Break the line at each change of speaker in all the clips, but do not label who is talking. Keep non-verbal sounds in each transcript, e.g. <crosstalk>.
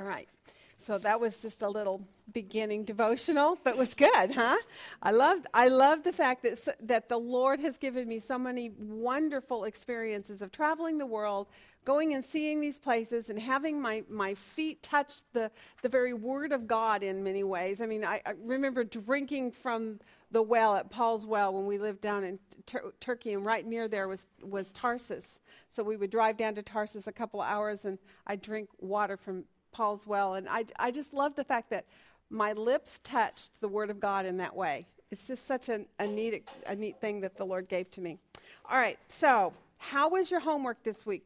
All right. So that was just a little beginning devotional, but was good, huh? I loved I love the fact that that the Lord has given me so many wonderful experiences of traveling the world, going and seeing these places and having my, my feet touch the, the very word of God in many ways. I mean, I, I remember drinking from the well at Paul's Well when we lived down in Tur- Turkey, and right near there was, was Tarsus. So we would drive down to Tarsus a couple hours, and I'd drink water from Paul's well. And I, I just love the fact that my lips touched the Word of God in that way. It's just such a, a, neat, a neat thing that the Lord gave to me. All right, so how was your homework this week?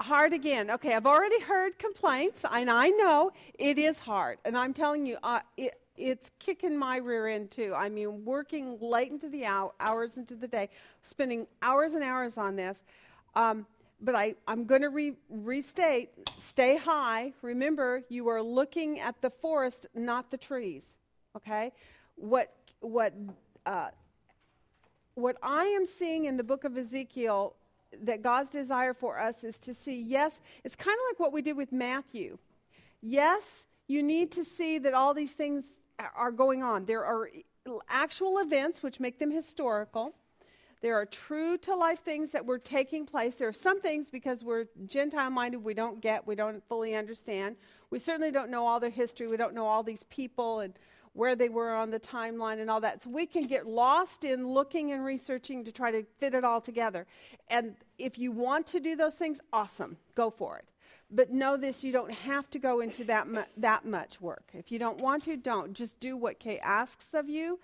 Hard again. Okay, I've already heard complaints, and I know it is hard. And I'm telling you, uh, it, it's kicking my rear end too. I mean, working late into the hour, hours into the day, spending hours and hours on this. Um, but I, I'm going to re- restate stay high. Remember, you are looking at the forest, not the trees. Okay? What, what, uh, what I am seeing in the book of Ezekiel that God's desire for us is to see, yes, it's kind of like what we did with Matthew. Yes, you need to see that all these things are going on. There are actual events which make them historical. There are true to life things that were taking place. There are some things because we're Gentile minded we don't get, we don't fully understand. We certainly don't know all their history. We don't know all these people and where they were on the timeline and all that. So we can get lost in looking and researching to try to fit it all together. And if you want to do those things, awesome, go for it. But know this, you don't have to go into that, mu- that much work. If you don't want to, don't. Just do what Kay asks of you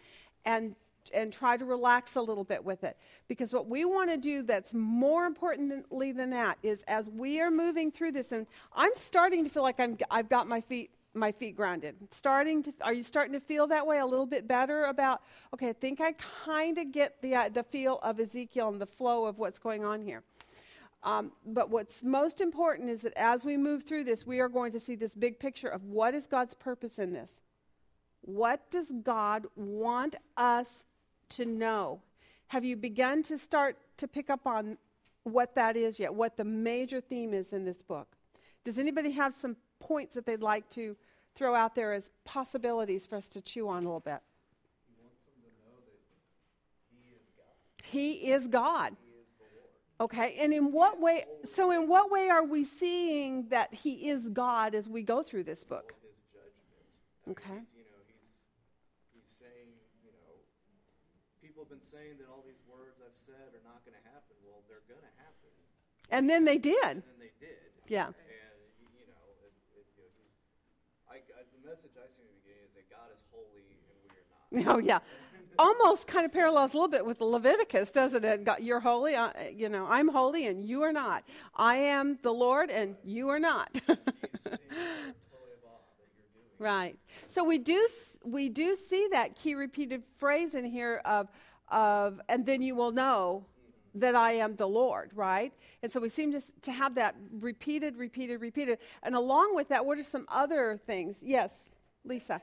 and and try to relax a little bit with it. Because what we want to do that's more importantly than that is as we are moving through this, and I'm starting to feel like I'm, I've got my feet my feet grounded. Starting to are you starting to feel that way a little bit better about okay, I think I kind of get the uh, the feel of Ezekiel and the flow of what's going on here. Um, but what's most important is that as we move through this, we are going to see this big picture of what is God's purpose in this. What does God want us to know? Have you begun to start to pick up on what that is yet? What the major theme is in this book? Does anybody have some points that they'd like to throw out there as possibilities for us to chew on a little bit? He is God. Okay, and in what way? So, in what way are we seeing that He is God as we go through this book? Okay.
You know, he's, he's saying, you know, people have been saying that all these words I've said are not going to happen. Well, they're going to happen.
And then they did.
And then they did.
Yeah.
And, you know, it, it, you know I, I, the message I see in the beginning is that God is holy and we are not. <laughs>
Oh, yeah almost kind of parallels a little bit with Leviticus, doesn't it? God, you're holy, uh, you know, I'm holy and you are not. I am the Lord and you are not. <laughs> right. So we do we do see that key repeated phrase in here of of and then you will know that I am the Lord, right? And so we seem to, to have that repeated, repeated, repeated. And along with that, what are some other things? Yes, Lisa.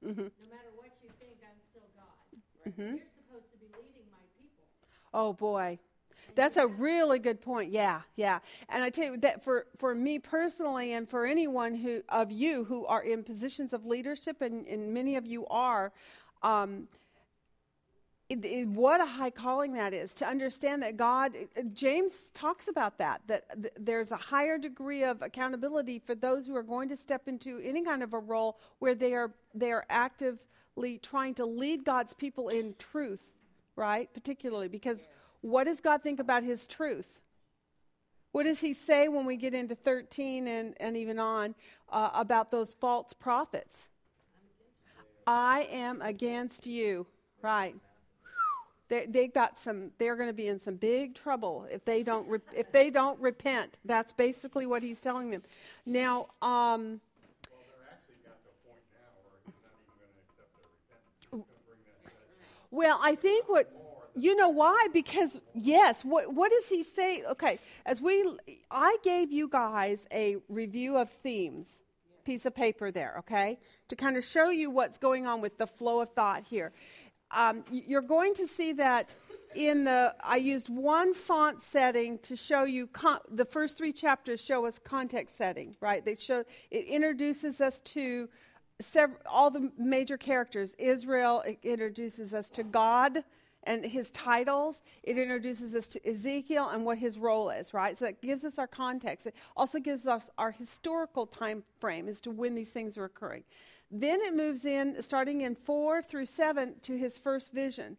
Mm-hmm. No matter what you think, I'm still God. Right? Mm-hmm. You're supposed to be leading my people.
Oh, boy. That's a really good point. Yeah, yeah. And I tell you that for, for me personally and for anyone who of you who are in positions of leadership, and, and many of you are, um, it, it, what a high calling that is to understand that God, James talks about that, that th- there's a higher degree of accountability for those who are going to step into any kind of a role where they are, they are actively trying to lead God's people in truth, right? Particularly because what does God think about his truth? What does he say when we get into 13 and, and even on uh, about those false prophets? I am against you, right? they, they got some they're going to be in some big trouble if they don't re- if they don't repent that's basically what he's telling them now um, well i think what you know why because yes what what does he say okay as we i gave you guys a review of themes piece of paper there okay to kind of show you what's going on with the flow of thought here um, you're going to see that in the I used one font setting to show you con- the first three chapters show us context setting, right? They show it introduces us to sev- all the major characters. Israel it introduces us to God and his titles. It introduces us to Ezekiel and what his role is, right? So that gives us our context. It also gives us our historical time frame as to when these things are occurring. Then it moves in, starting in 4 through 7, to his first vision.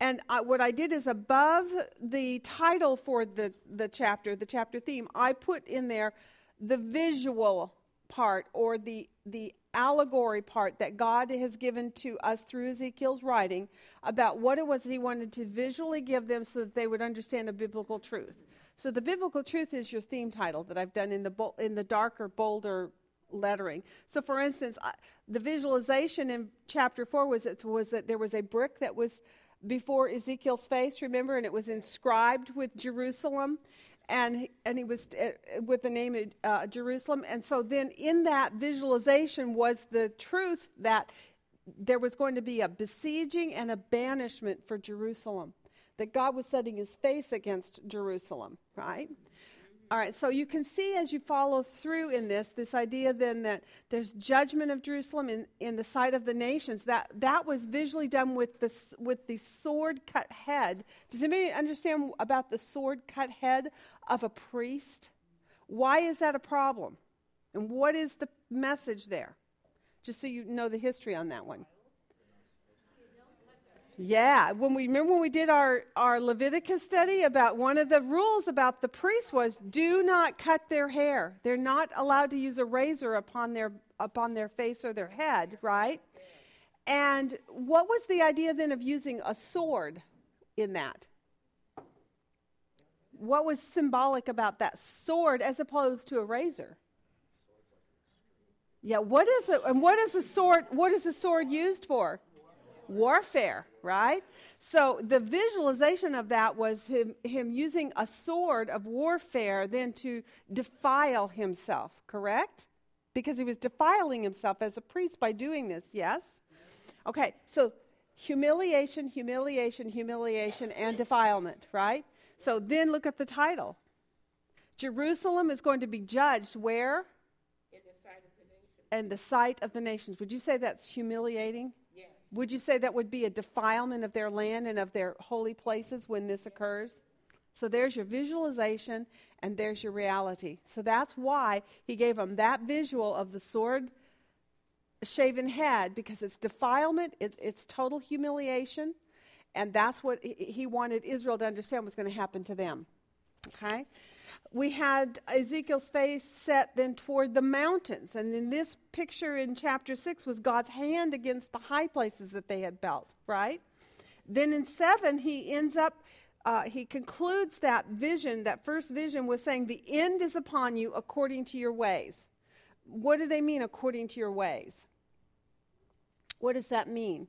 And I, what I did is above the title for the, the chapter, the chapter theme, I put in there the visual part or the, the allegory part that God has given to us through Ezekiel's writing about what it was he wanted to visually give them so that they would understand a biblical truth. So the biblical truth is your theme title that I've done in the, in the darker, bolder lettering. So, for instance, I, the visualization in chapter 4 was, it, was that there was a brick that was before Ezekiel's face, remember, and it was inscribed with Jerusalem, and and he was uh, with the name of uh, Jerusalem, and so then in that visualization was the truth that there was going to be a besieging and a banishment for Jerusalem, that God was setting His face against Jerusalem, right? All right, so you can see as you follow through in this, this idea then that there's judgment of Jerusalem in, in the sight of the nations. That that was visually done with the with the sword cut head. Does anybody understand about the sword cut head of a priest? Why is that a problem? And what is the message there? Just so you know the history on that one. Yeah, when we remember when we did our, our Leviticus study about one of the rules about the priests was do not cut their hair. They're not allowed to use a razor upon their upon their face or their head, right? And what was the idea then of using a sword in that? What was symbolic about that sword as opposed to a razor? Yeah, what is it? And what is a sword? What is a sword used for? Warfare, right? So the visualization of that was him, him using a sword of warfare then to defile himself, correct? Because he was defiling himself as a priest by doing this, yes? Okay, so humiliation, humiliation, humiliation, and defilement, right? So then look at the title. Jerusalem is going to be judged where?
in the sight of the nation.
In the sight of the nations. Would you say that's humiliating? Would you say that would be a defilement of their land and of their holy places when this occurs? So there's your visualization and there's your reality. So that's why he gave them that visual of the sword shaven head because it's defilement, it, it's total humiliation, and that's what he wanted Israel to understand was going to happen to them. Okay? We had Ezekiel's face set then toward the mountains. And in this picture in chapter 6 was God's hand against the high places that they had built, right? Then in 7, he ends up, uh, he concludes that vision, that first vision, was saying, The end is upon you according to your ways. What do they mean, according to your ways? What does that mean?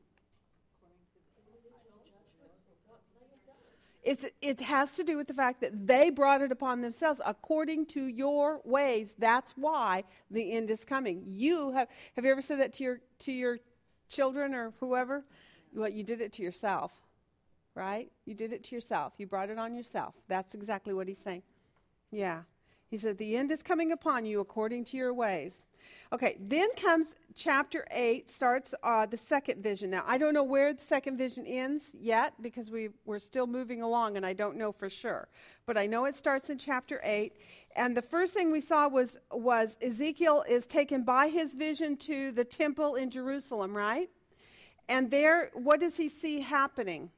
It's, it has to do with the fact that they brought it upon themselves according to your ways. That's why the end is coming. You have have you ever said that to your to your children or whoever? Well, you did it to yourself, right? You did it to yourself. You brought it on yourself. That's exactly what he's saying. Yeah. He said, The end is coming upon you according to your ways. Okay, then comes chapter 8, starts uh, the second vision. Now, I don't know where the second vision ends yet because we, we're still moving along and I don't know for sure. But I know it starts in chapter 8. And the first thing we saw was, was Ezekiel is taken by his vision to the temple in Jerusalem, right? And there, what does he see happening?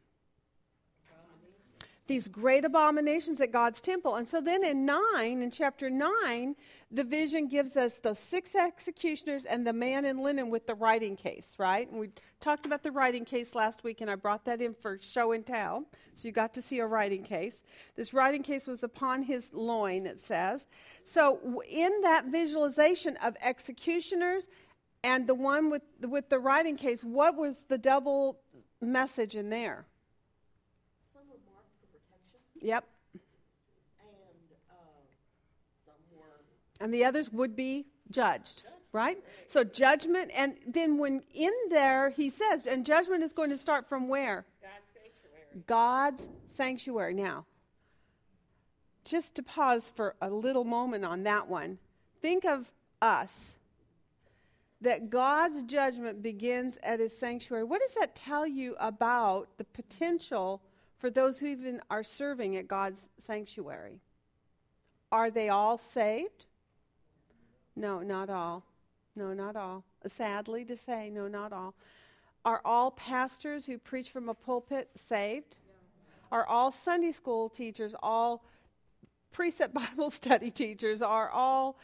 These great abominations at God's temple. And so then in 9, in chapter 9, the vision gives us those six executioners and the man in linen with the writing case, right? And we talked about the writing case last week, and I brought that in for show and tell. So you got to see a writing case. This writing case was upon his loin, it says. So in that visualization of executioners and the one with, with the writing case, what was the double message in there?
Some were marked for protection,
Yep.
and uh, some were
and the others would be judged. right? So judgment, and then when in there, he says, and judgment is going to start from where?
God's sanctuary.
God's sanctuary. Now, just to pause for a little moment on that one, think of us. That God's judgment begins at his sanctuary. What does that tell you about the potential for those who even are serving at God's sanctuary? Are they all saved? No, not all. No, not all. Sadly to say, no, not all. Are all pastors who preach from a pulpit saved? Are all Sunday school teachers, all precept <laughs> Bible study teachers, are all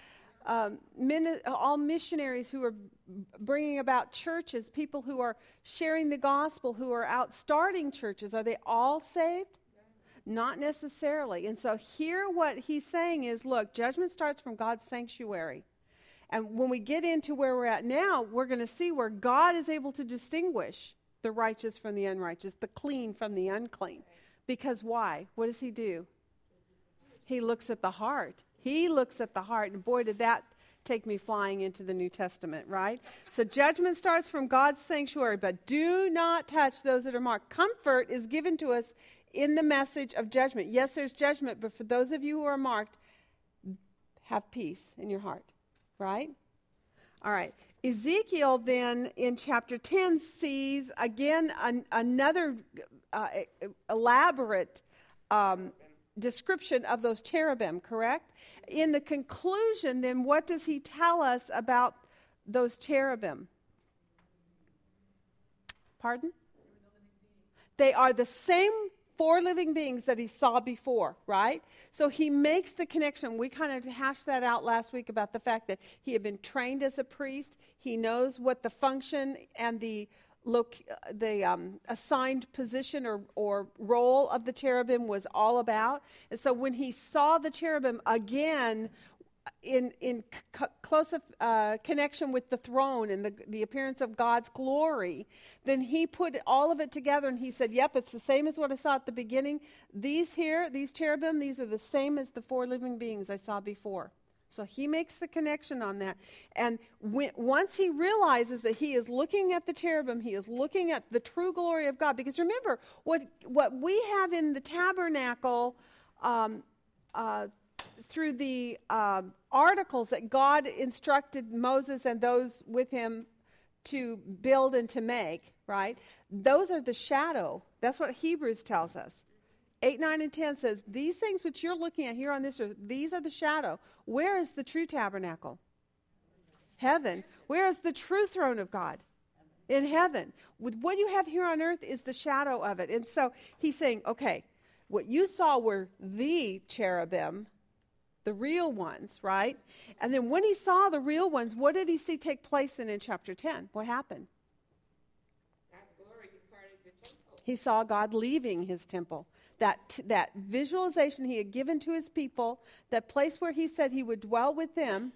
um, min- all missionaries who are bringing about churches, people who are sharing the gospel, who are out starting churches, are they all saved? Not necessarily. And so here what he's saying is look, judgment starts from God's sanctuary. And when we get into where we're at now, we're going to see where God is able to distinguish the righteous from the unrighteous, the clean from the unclean. Because why? What does he do? He looks at the heart. He looks at the heart. And boy, did that take me flying into the New Testament, right? So judgment starts from God's sanctuary, but do not touch those that are marked. Comfort is given to us in the message of judgment. Yes, there's judgment, but for those of you who are marked, have peace in your heart, right? All right. Ezekiel then in chapter 10 sees again an, another uh, elaborate um, description of those cherubim, correct? In the conclusion, then, what does he tell us about those cherubim? Pardon? They are the same four living beings that he saw before, right? So he makes the connection. We kind of hashed that out last week about the fact that he had been trained as a priest. He knows what the function and the look, the um, assigned position or, or role of the cherubim was all about. And so when he saw the cherubim again in, in c- close uh, connection with the throne and the, the appearance of God's glory, then he put all of it together and he said, Yep, it's the same as what I saw at the beginning. These here, these cherubim, these are the same as the four living beings I saw before. So he makes the connection on that. And when, once he realizes that he is looking at the cherubim, he is looking at the true glory of God. Because remember, what, what we have in the tabernacle um, uh, through the um, articles that God instructed Moses and those with him to build and to make, right? Those are the shadow. That's what Hebrews tells us. 8, 9, and 10 says, These things which you're looking at here on this earth, these are the shadow. Where is the true tabernacle? Heaven. Where is the true throne of God? In heaven. With what you have here on earth is the shadow of it. And so he's saying, okay, what you saw were the cherubim, the real ones, right? And then when he saw the real ones, what did he see take place in in chapter 10? What happened?
God's glory departed the temple.
He saw God leaving his temple that, that visualization he had given to his people, that place where he said he would dwell with them.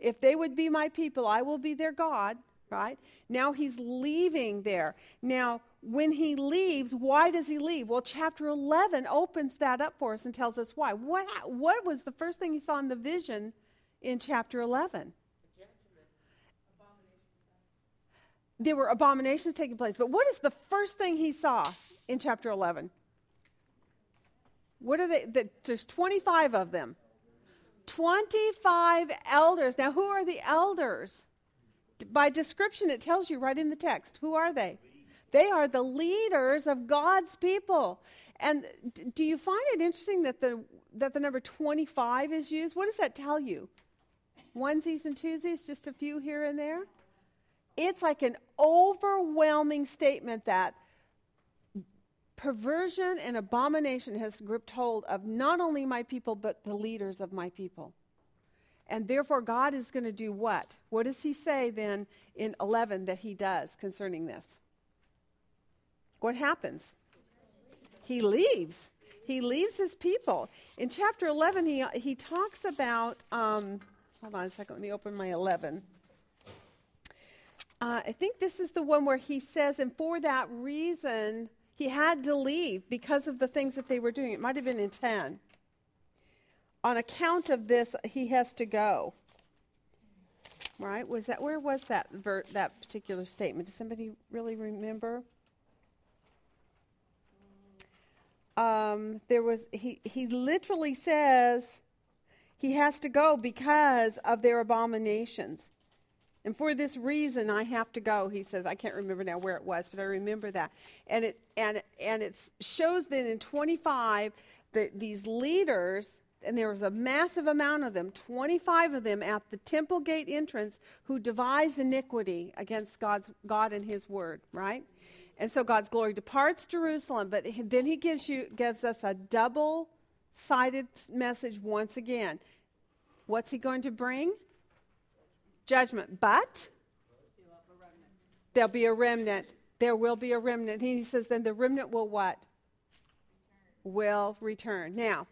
if they would be my people, I will be their God, right? Now he's leaving there. Now, when he leaves, why does he leave? Well, chapter 11 opens that up for us and tells us why. What, what was the first thing he saw in the vision in chapter 11? There were abominations taking place. But what is the first thing he saw in chapter 11? What are they? The, there's 25 of them. 25 elders. Now, who are the elders? By description, it tells you right in the text. Who are they? They are the leaders of God's people. And do you find it interesting that the that the number 25 is used? What does that tell you? Onesies and twosies, just a few here and there? It's like an overwhelming statement that perversion and abomination has gripped hold of not only my people, but the leaders of my people. And therefore, God is going to do what? What does he say then in 11 that he does concerning this? What happens? He leaves. He leaves his people. In chapter 11, he, he talks about, um, hold on a second, let me open my 11. Uh, I think this is the one where he says, and for that reason, he had to leave because of the things that they were doing. It might have been in 10. On account of this, he has to go. right? Was that where was that ver- that particular statement? Does somebody really remember? Um, there was he he literally says he has to go because of their abominations. And for this reason I have to go, he says. I can't remember now where it was, but I remember that. And it and and it shows that in 25 that these leaders and there was a massive amount of them, 25 of them at the temple gate entrance who devised iniquity against God's God and his word, right? And so God's glory departs Jerusalem, but then he gives you gives us a double-sided message once again. What's he going to bring? Judgment. But there'll be a remnant. There will be a remnant. He says then the remnant will what? Will return. Now,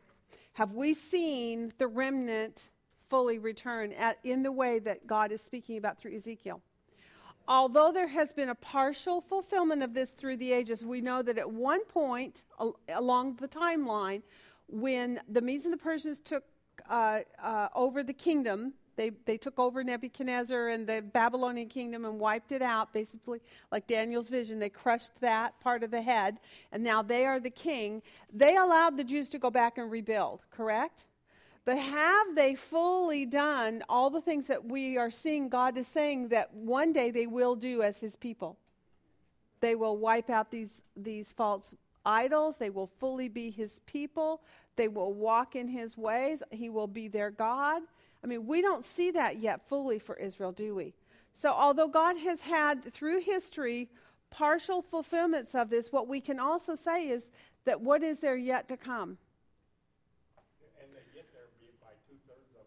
have we seen the remnant fully return at, in the way that God is speaking about through Ezekiel? Although there has been a partial fulfillment of this through the ages, we know that at one point al- along the timeline, when the Medes and the Persians took uh, uh, over the kingdom, they, they took over Nebuchadnezzar and the Babylonian kingdom and wiped it out, basically, like Daniel's vision. They crushed that part of the head, and now they are the king. They allowed the Jews to go back and rebuild, correct? But have they fully done all the things that we are seeing God is saying that one day they will do as his people? They will wipe out these, these false idols. They will fully be his people. They will walk in his ways. He will be their God. I mean, we don't see that yet fully for Israel, do we? So, although God has had through history partial fulfillments of this, what we can also say is that what is there yet to come?
And they get there be- by two-thirds of them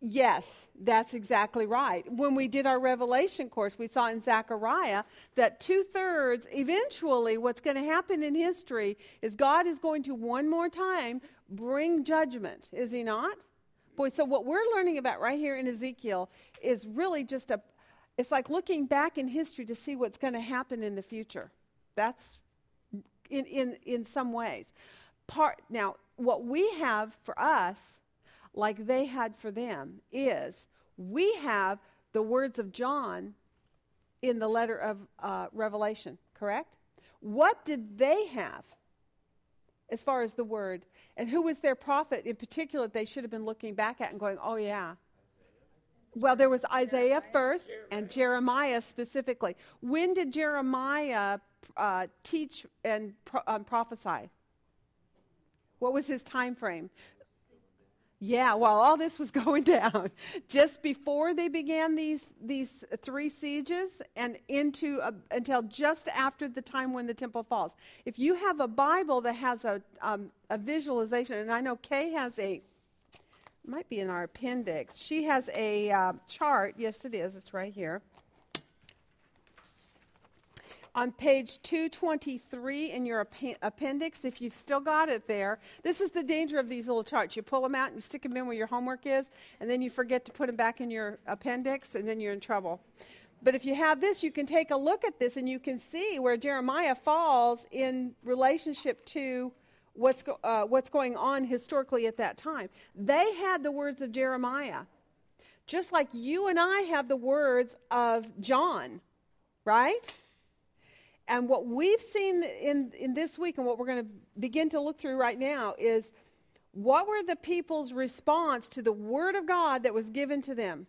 being
Yes, that's exactly right. When we did our Revelation course, we saw in Zechariah that two thirds, eventually, what's going to happen in history is God is going to one more time bring judgment, is He not? Boy, so what we're learning about right here in Ezekiel is really just a, it's like looking back in history to see what's going to happen in the future. That's in, in, in some ways. Part, now, what we have for us, like they had for them, is we have the words of John in the letter of uh, Revelation, correct? What did they have as far as the word? And who was their prophet in particular they should have been looking back at and going, oh, yeah? Well, there was Isaiah first and Jeremiah specifically. When did Jeremiah uh, teach and pro- um, prophesy? What was his time frame? Yeah, while all this was <laughs> going down, just before they began these these three sieges, and into until just after the time when the temple falls. If you have a Bible that has a um, a visualization, and I know Kay has a might be in our appendix. She has a uh, chart. Yes, it is. It's right here. On page 223 in your app- appendix, if you've still got it there, this is the danger of these little charts. You pull them out and you stick them in where your homework is, and then you forget to put them back in your appendix, and then you're in trouble. But if you have this, you can take a look at this and you can see where Jeremiah falls in relationship to what's, go, uh, what's going on historically at that time. They had the words of Jeremiah, just like you and I have the words of John, right? And what we've seen in, in this week and what we're going to begin to look through right now is what were the people's response to the word of God that was given to them?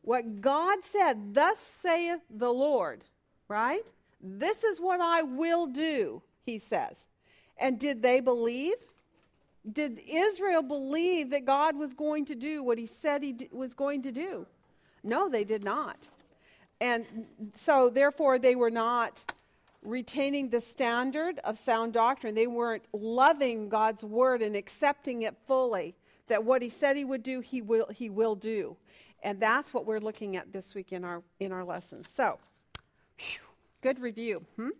What God said, Thus saith the Lord, right? This is what I will do, he says. And did they believe? Did Israel believe that God was going to do what he said he d- was going to do? No, they did not. And so, therefore, they were not retaining the standard of sound doctrine. They weren't loving God's word and accepting it fully. That what he said he would do, he will, he will do. And that's what we're looking at this week in our, in our lessons. So, whew, good review. Hmm?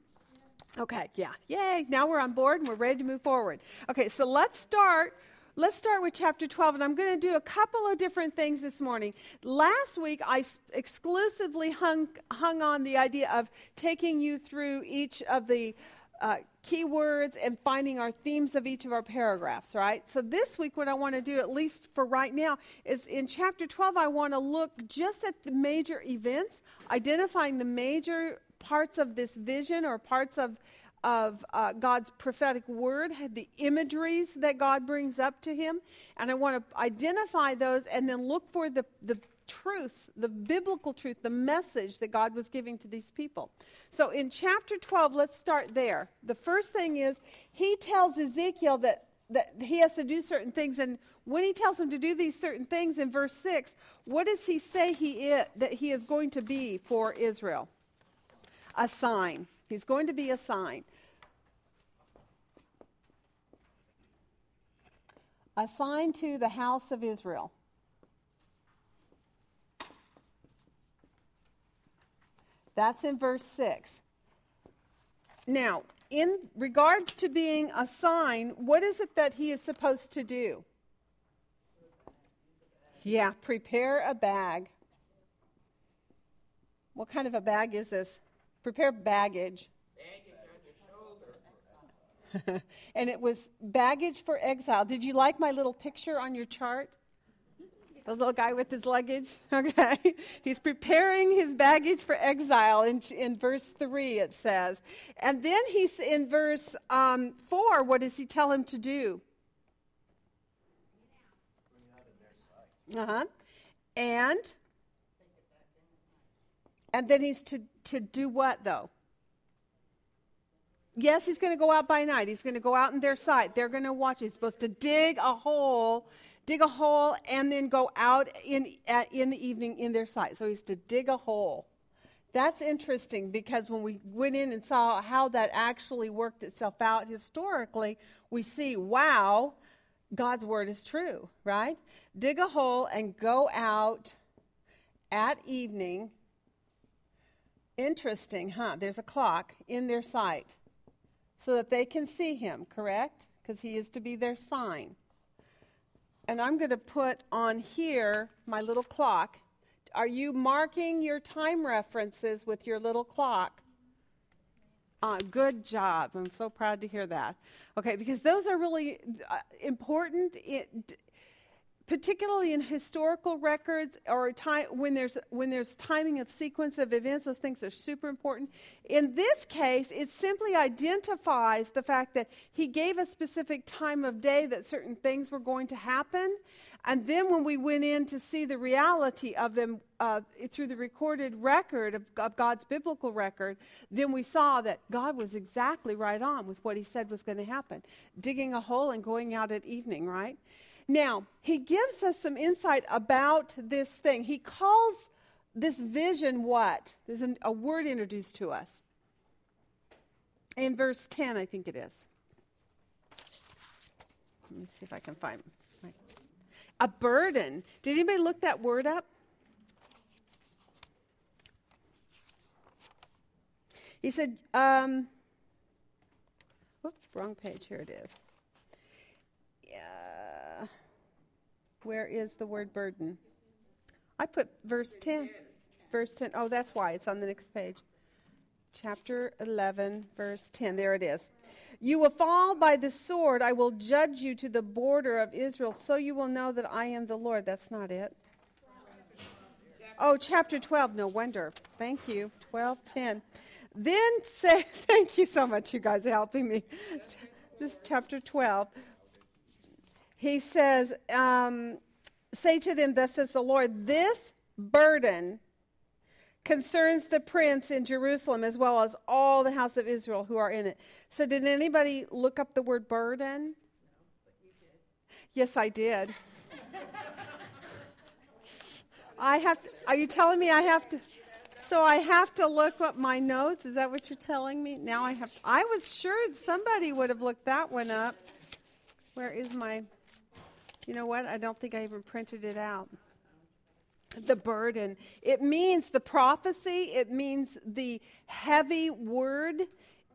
Okay, yeah. Yay. Now we're on board and we're ready to move forward. Okay, so let's start. Let's start with chapter 12, and I'm going to do a couple of different things this morning. Last week, I exclusively hung, hung on the idea of taking you through each of the uh, keywords and finding our themes of each of our paragraphs, right? So this week, what I want to do, at least for right now, is in chapter 12, I want to look just at the major events, identifying the major parts of this vision or parts of of uh, God's prophetic word, the imageries that God brings up to him. And I want to identify those and then look for the, the truth, the biblical truth, the message that God was giving to these people. So in chapter 12, let's start there. The first thing is he tells Ezekiel that, that he has to do certain things. And when he tells him to do these certain things in verse 6, what does he say he is, that he is going to be for Israel? A sign. He's going to be a sign. A sign to the house of Israel. That's in verse 6. Now, in regards to being a sign, what is it that he is supposed to do? Yeah, prepare a bag. What kind of a bag is this? Prepare baggage. <laughs> and it was baggage for exile. Did you like my little picture on your chart? The little guy with his luggage. <laughs> Okay. He's preparing his baggage for exile in, in verse 3, it says. And then he's in verse um, 4, what does he tell him to do? Uh huh. And? And then he's to, to do what, though? Yes, he's going to go out by night. He's going to go out in their sight. They're going to watch. He's supposed to dig a hole dig a hole and then go out in, at, in the evening in their sight. So he's to dig a hole. That's interesting because when we went in and saw how that actually worked itself out historically, we see, wow, God's word is true, right? Dig a hole and go out at evening. Interesting, huh? There's a clock in their sight so that they can see him, correct? Because he is to be their sign and I'm going to put on here my little clock. Are you marking your time references with your little clock? Uh, good job. I'm so proud to hear that. Okay, because those are really uh, important. It, particularly in historical records or time, when there's when there's timing of sequence of events those things are super important. In this case it simply identifies the fact that he gave a specific time of day that certain things were going to happen. And then when we went in to see the reality of them uh, through the recorded record of, of god's biblical record then we saw that god was exactly right on with what he said was going to happen. Digging a hole and going out at evening right now, he gives us some insight about this thing. He calls this vision what? There's an, a word introduced to us. In verse 10, I think it is. Let me see if I can find a burden. Did anybody look that word up? He said, um, whoops, wrong page. Here it is. Where is the word burden? I put verse 10. Verse 10. Oh, that's why. It's on the next page. Chapter 11, verse 10. There it is. You will fall by the sword. I will judge you to the border of Israel, so you will know that I am the Lord. That's not it. Oh, chapter 12. No wonder. Thank you. 12, 10. Then <laughs> say, thank you so much, you guys, helping me. This chapter 12 he says, um, Say to them, Thus says the Lord, this burden concerns the prince in Jerusalem as well as all the house of Israel who are in it. So, did anybody look up the word burden? No, yes, I did. I have to, are you telling me I have to? So I have to look up my notes. Is that what you're telling me? Now I have. I was sure somebody would have looked that one up. Where is my? You know what? I don't think I even printed it out. The burden. It means the prophecy, it means the heavy word,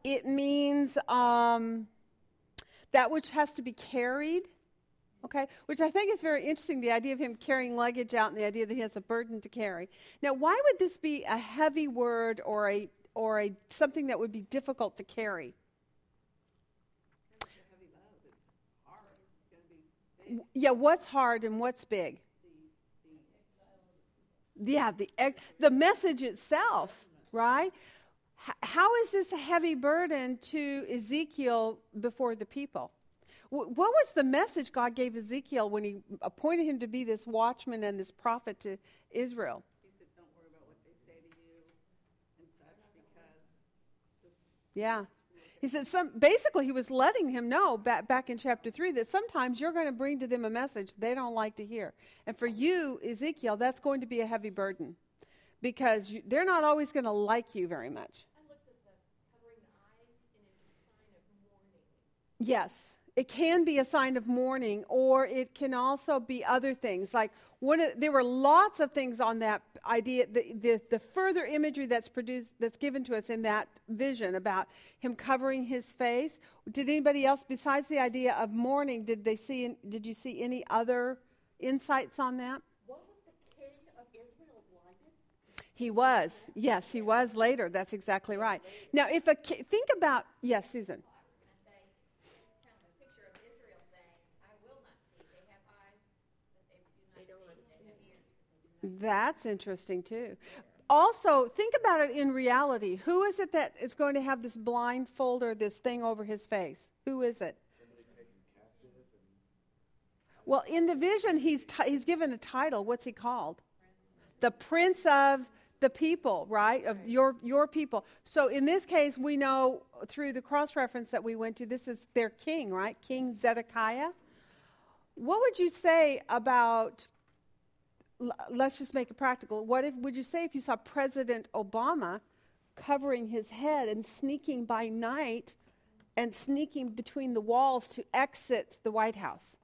it means um, that which has to be carried. Okay, which I think is very interesting the idea of him carrying luggage out and the idea that he has a burden to carry. Now, why would this be a heavy word or a or a something that would be difficult to carry? Yeah, what's hard and what's big? Yeah, the the message itself, right? How is this a heavy burden to Ezekiel before the people? What was the message God gave Ezekiel when he appointed him to be this watchman and this prophet to Israel?
He said, don't worry about what they say to you and such because
Yeah. He said some basically he was letting him know back back in chapter 3 that sometimes you're going to bring to them a message they don't like to hear. And for you Ezekiel that's going to be a heavy burden because you, they're not always going to like you very much.
I looked at the covering the eyes, and it's a sign of mourning.
Yes, it can be a sign of mourning, or it can also be other things. Like one, of, there were lots of things on that idea. The, the, the further imagery that's produced, that's given to us in that vision about him covering his face. Did anybody else, besides the idea of mourning, did they see? Did you see any other insights on that?
wasn't the king of Israel blinded?
He was. Yes, he was later. That's exactly right. Now, if a ki- think about yes, Susan.
I was going to say, kind of a picture of Israel saying, I will not see. They have eyes, but they do not see. They have ears, but they do not
That's interesting too. Also, think about it in reality. Who is it that is going to have this blindfold or this thing over his face? Who is it? Well, in the vision, he's, t- he's given a title. What's he called? The Prince of the People, right? Of your, your people. So in this case, we know through the cross reference that we went to, this is their king, right? King Zedekiah. What would you say about l- let's just make it practical. What if would you say if you saw President Obama covering his head and sneaking by night and sneaking between the walls to exit the White House?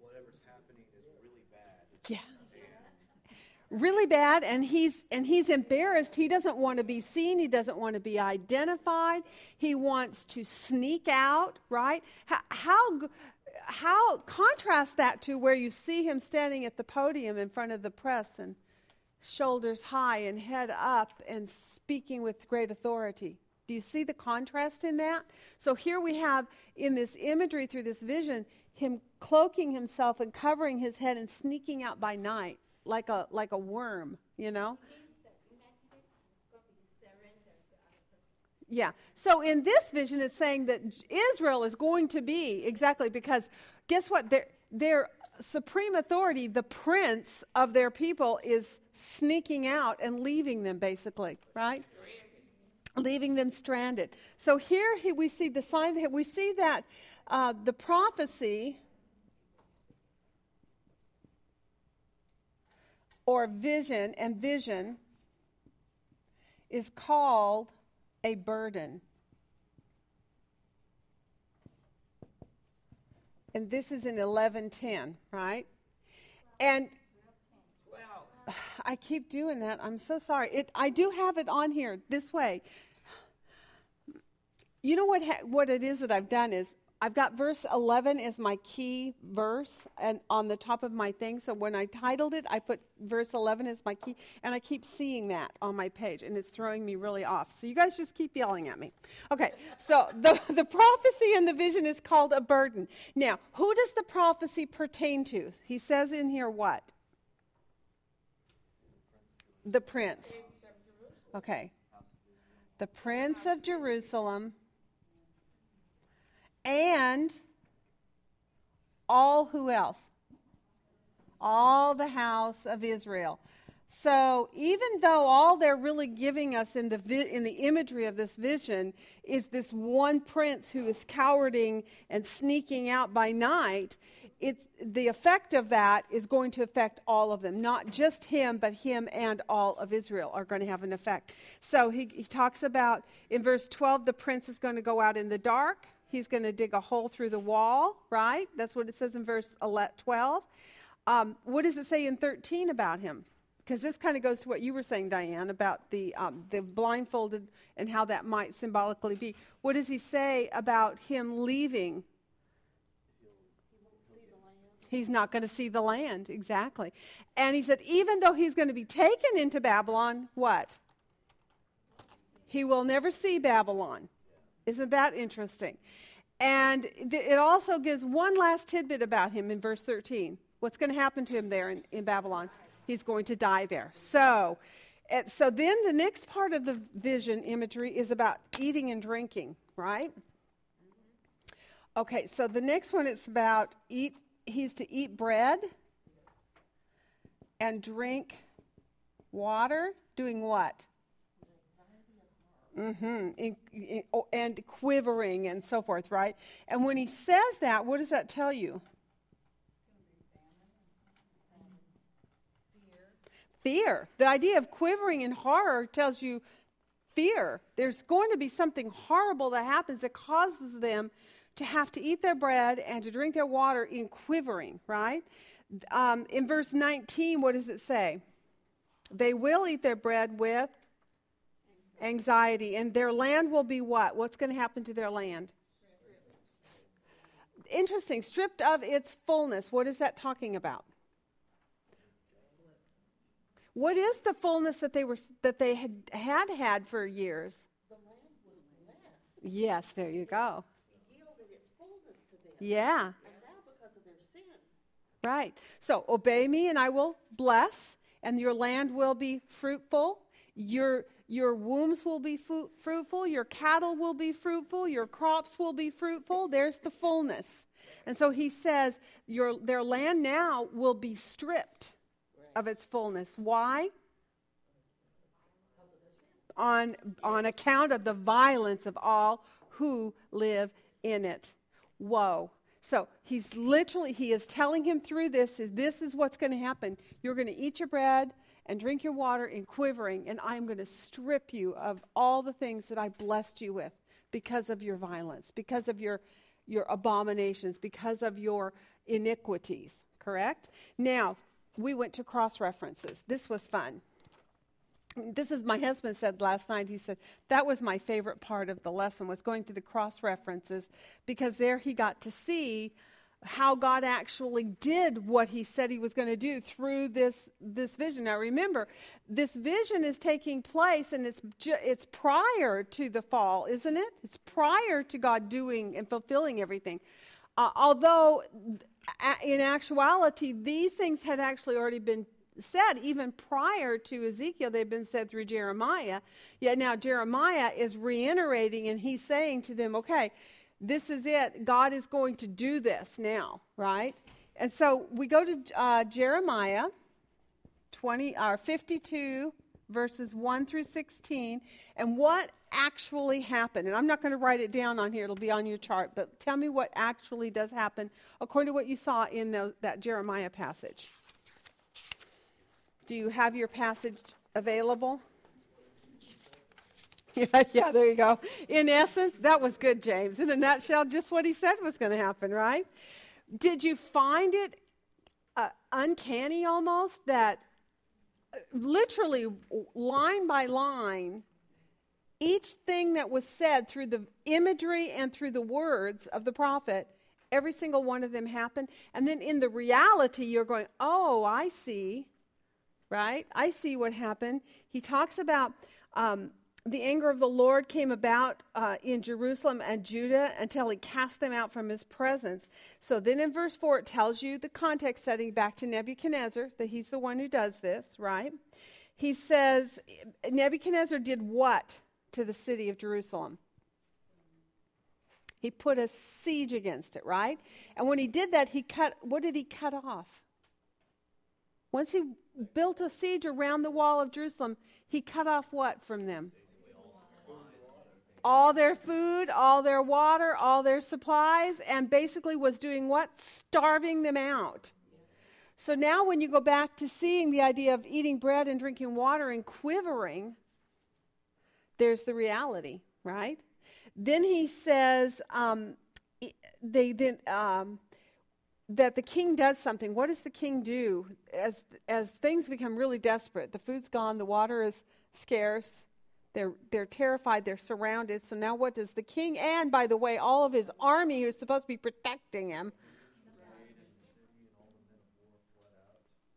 Whatever's happening is really bad.
Yeah. Really bad and he's and he's embarrassed. He doesn't want to be seen, he doesn't want to be identified. He wants to sneak out, right? How how, how contrast that to where you see him standing at the podium in front of the press and shoulders high and head up and speaking with great authority. Do you see the contrast in that? So here we have in this imagery through this vision him cloaking himself and covering his head and sneaking out by night like a like a worm, you know? Yeah. So in this vision, it's saying that Israel is going to be exactly because guess what? Their their supreme authority, the prince of their people, is sneaking out and leaving them, basically, right? Leaving them stranded. So here he, we see the sign. that We see that uh, the prophecy or vision and vision is called a burden. And this is in 1110, right? And I keep doing that. I'm so sorry. It, I do have it on here this way. You know what, ha- what it is that I've done is I've got verse 11 as my key verse and on the top of my thing. So when I titled it, I put verse 11 as my key, and I keep seeing that on my page, and it's throwing me really off. So you guys just keep yelling at me. Okay, so <laughs> the, the prophecy and the vision is called a burden. Now, who does the prophecy pertain to? He says in here what? The prince. Okay. The prince of Jerusalem and all who else? All the house of Israel. So even though all they're really giving us in the vi- in the imagery of this vision is this one prince who is cowarding and sneaking out by night, it's the effect of that is going to affect all of them, not just him, but him and all of Israel are going to have an effect. So he, he talks about in verse 12 the prince is going to go out in the dark. He's going to dig a hole through the wall, right? That's what it says in verse 12. Um, what does it say in 13 about him? Because this kind of goes to what you were saying, Diane, about the, um, the blindfolded and how that might symbolically be. What does he say about him leaving? He's not going to see the land, exactly. And he said, even though he's going to be taken into Babylon, what? He will never see Babylon. Isn't that interesting? And th- it also gives one last tidbit about him in verse 13. What's going to happen to him there in, in Babylon? He's going to die there. So, eh, so then the next part of the vision imagery is about eating and drinking, right? Okay, so the next one it's about eat he's to eat bread and drink water, doing what? Mm-hmm. oh, and quivering and so forth, right? And when he says that, what does that tell you? Fear. The idea of quivering in horror tells you fear. There's going to be something horrible that happens that causes them to have to eat their bread and to drink their water in quivering, right? Um, in verse 19, what does it say? They will eat their bread with anxiety, and their land will be what? What's going to happen to their land? Interesting. Stripped of its fullness. What is that talking about? What is the fullness that they were that they had had had for years?
The land was blessed.
Yes, there you go.
Yielded its fullness to them.
Yeah.
Now because of their sin,
Right. So obey me and I will bless, and your land will be fruitful. Your, your wombs will be fu- fruitful. Your cattle will be fruitful. Your crops will be fruitful. There's the fullness. And so he says, your, their land now will be stripped of its fullness. Why? On, on account of the violence of all who live in it. Whoa. So he's literally, he is telling him through this, is this is what's going to happen. You're going to eat your bread and drink your water in quivering, and I'm going to strip you of all the things that I blessed you with because of your violence, because of your, your abominations, because of your iniquities, correct? Now, we went to cross references. This was fun this is my husband said last night he said that was my favorite part of the lesson was going through the cross references because there he got to see how god actually did what he said he was going to do through this this vision. Now remember this vision is taking place and it's ju- it's prior to the fall isn't it? It's prior to god doing and fulfilling everything. Uh, although in actuality these things had actually already been said even prior to Ezekiel, they've been said through Jeremiah. Yet now Jeremiah is reiterating and he's saying to them, okay, this is it. God is going to do this now, right? And so we go to uh, Jeremiah 20, uh, 52, verses 1 through 16, and what actually happened. And I'm not going to write it down on here, it'll be on your chart, but tell me what actually does happen according to what you saw in the, that Jeremiah passage. Do you have your passage available? <laughs> Yeah, yeah, there you go. In essence, that was good, James. In a nutshell, just what he said was going to happen, right? Did you find it uh, uncanny almost that uh, literally line by line, each thing that was said through the imagery and through the words of the prophet, every single one of them happened? And then in the reality, you're going, oh, I see right? I see what happened. He talks about um, the anger of the Lord came about uh, in Jerusalem and Judah until he cast them out from his presence. So then in verse 4, it tells you the context setting back to Nebuchadnezzar, that he's the one who does this, right? He says, Nebuchadnezzar did what to the city of Jerusalem? He put a siege against it, right? And when he did that, he cut, what did he cut off? Once he built a siege around the wall of Jerusalem, he cut off what from them? All their food, all their water, all their supplies, and basically was doing what? Starving them out. So now, when you go back to seeing the idea of eating bread and drinking water and quivering, there's the reality, right? Then he says, um, they then um, that the king does something. What does the king do as as things become really desperate? The food's gone, the water is scarce. They're they're terrified, they're surrounded. So now what does the king and by the way, all of his army who's supposed to be protecting him?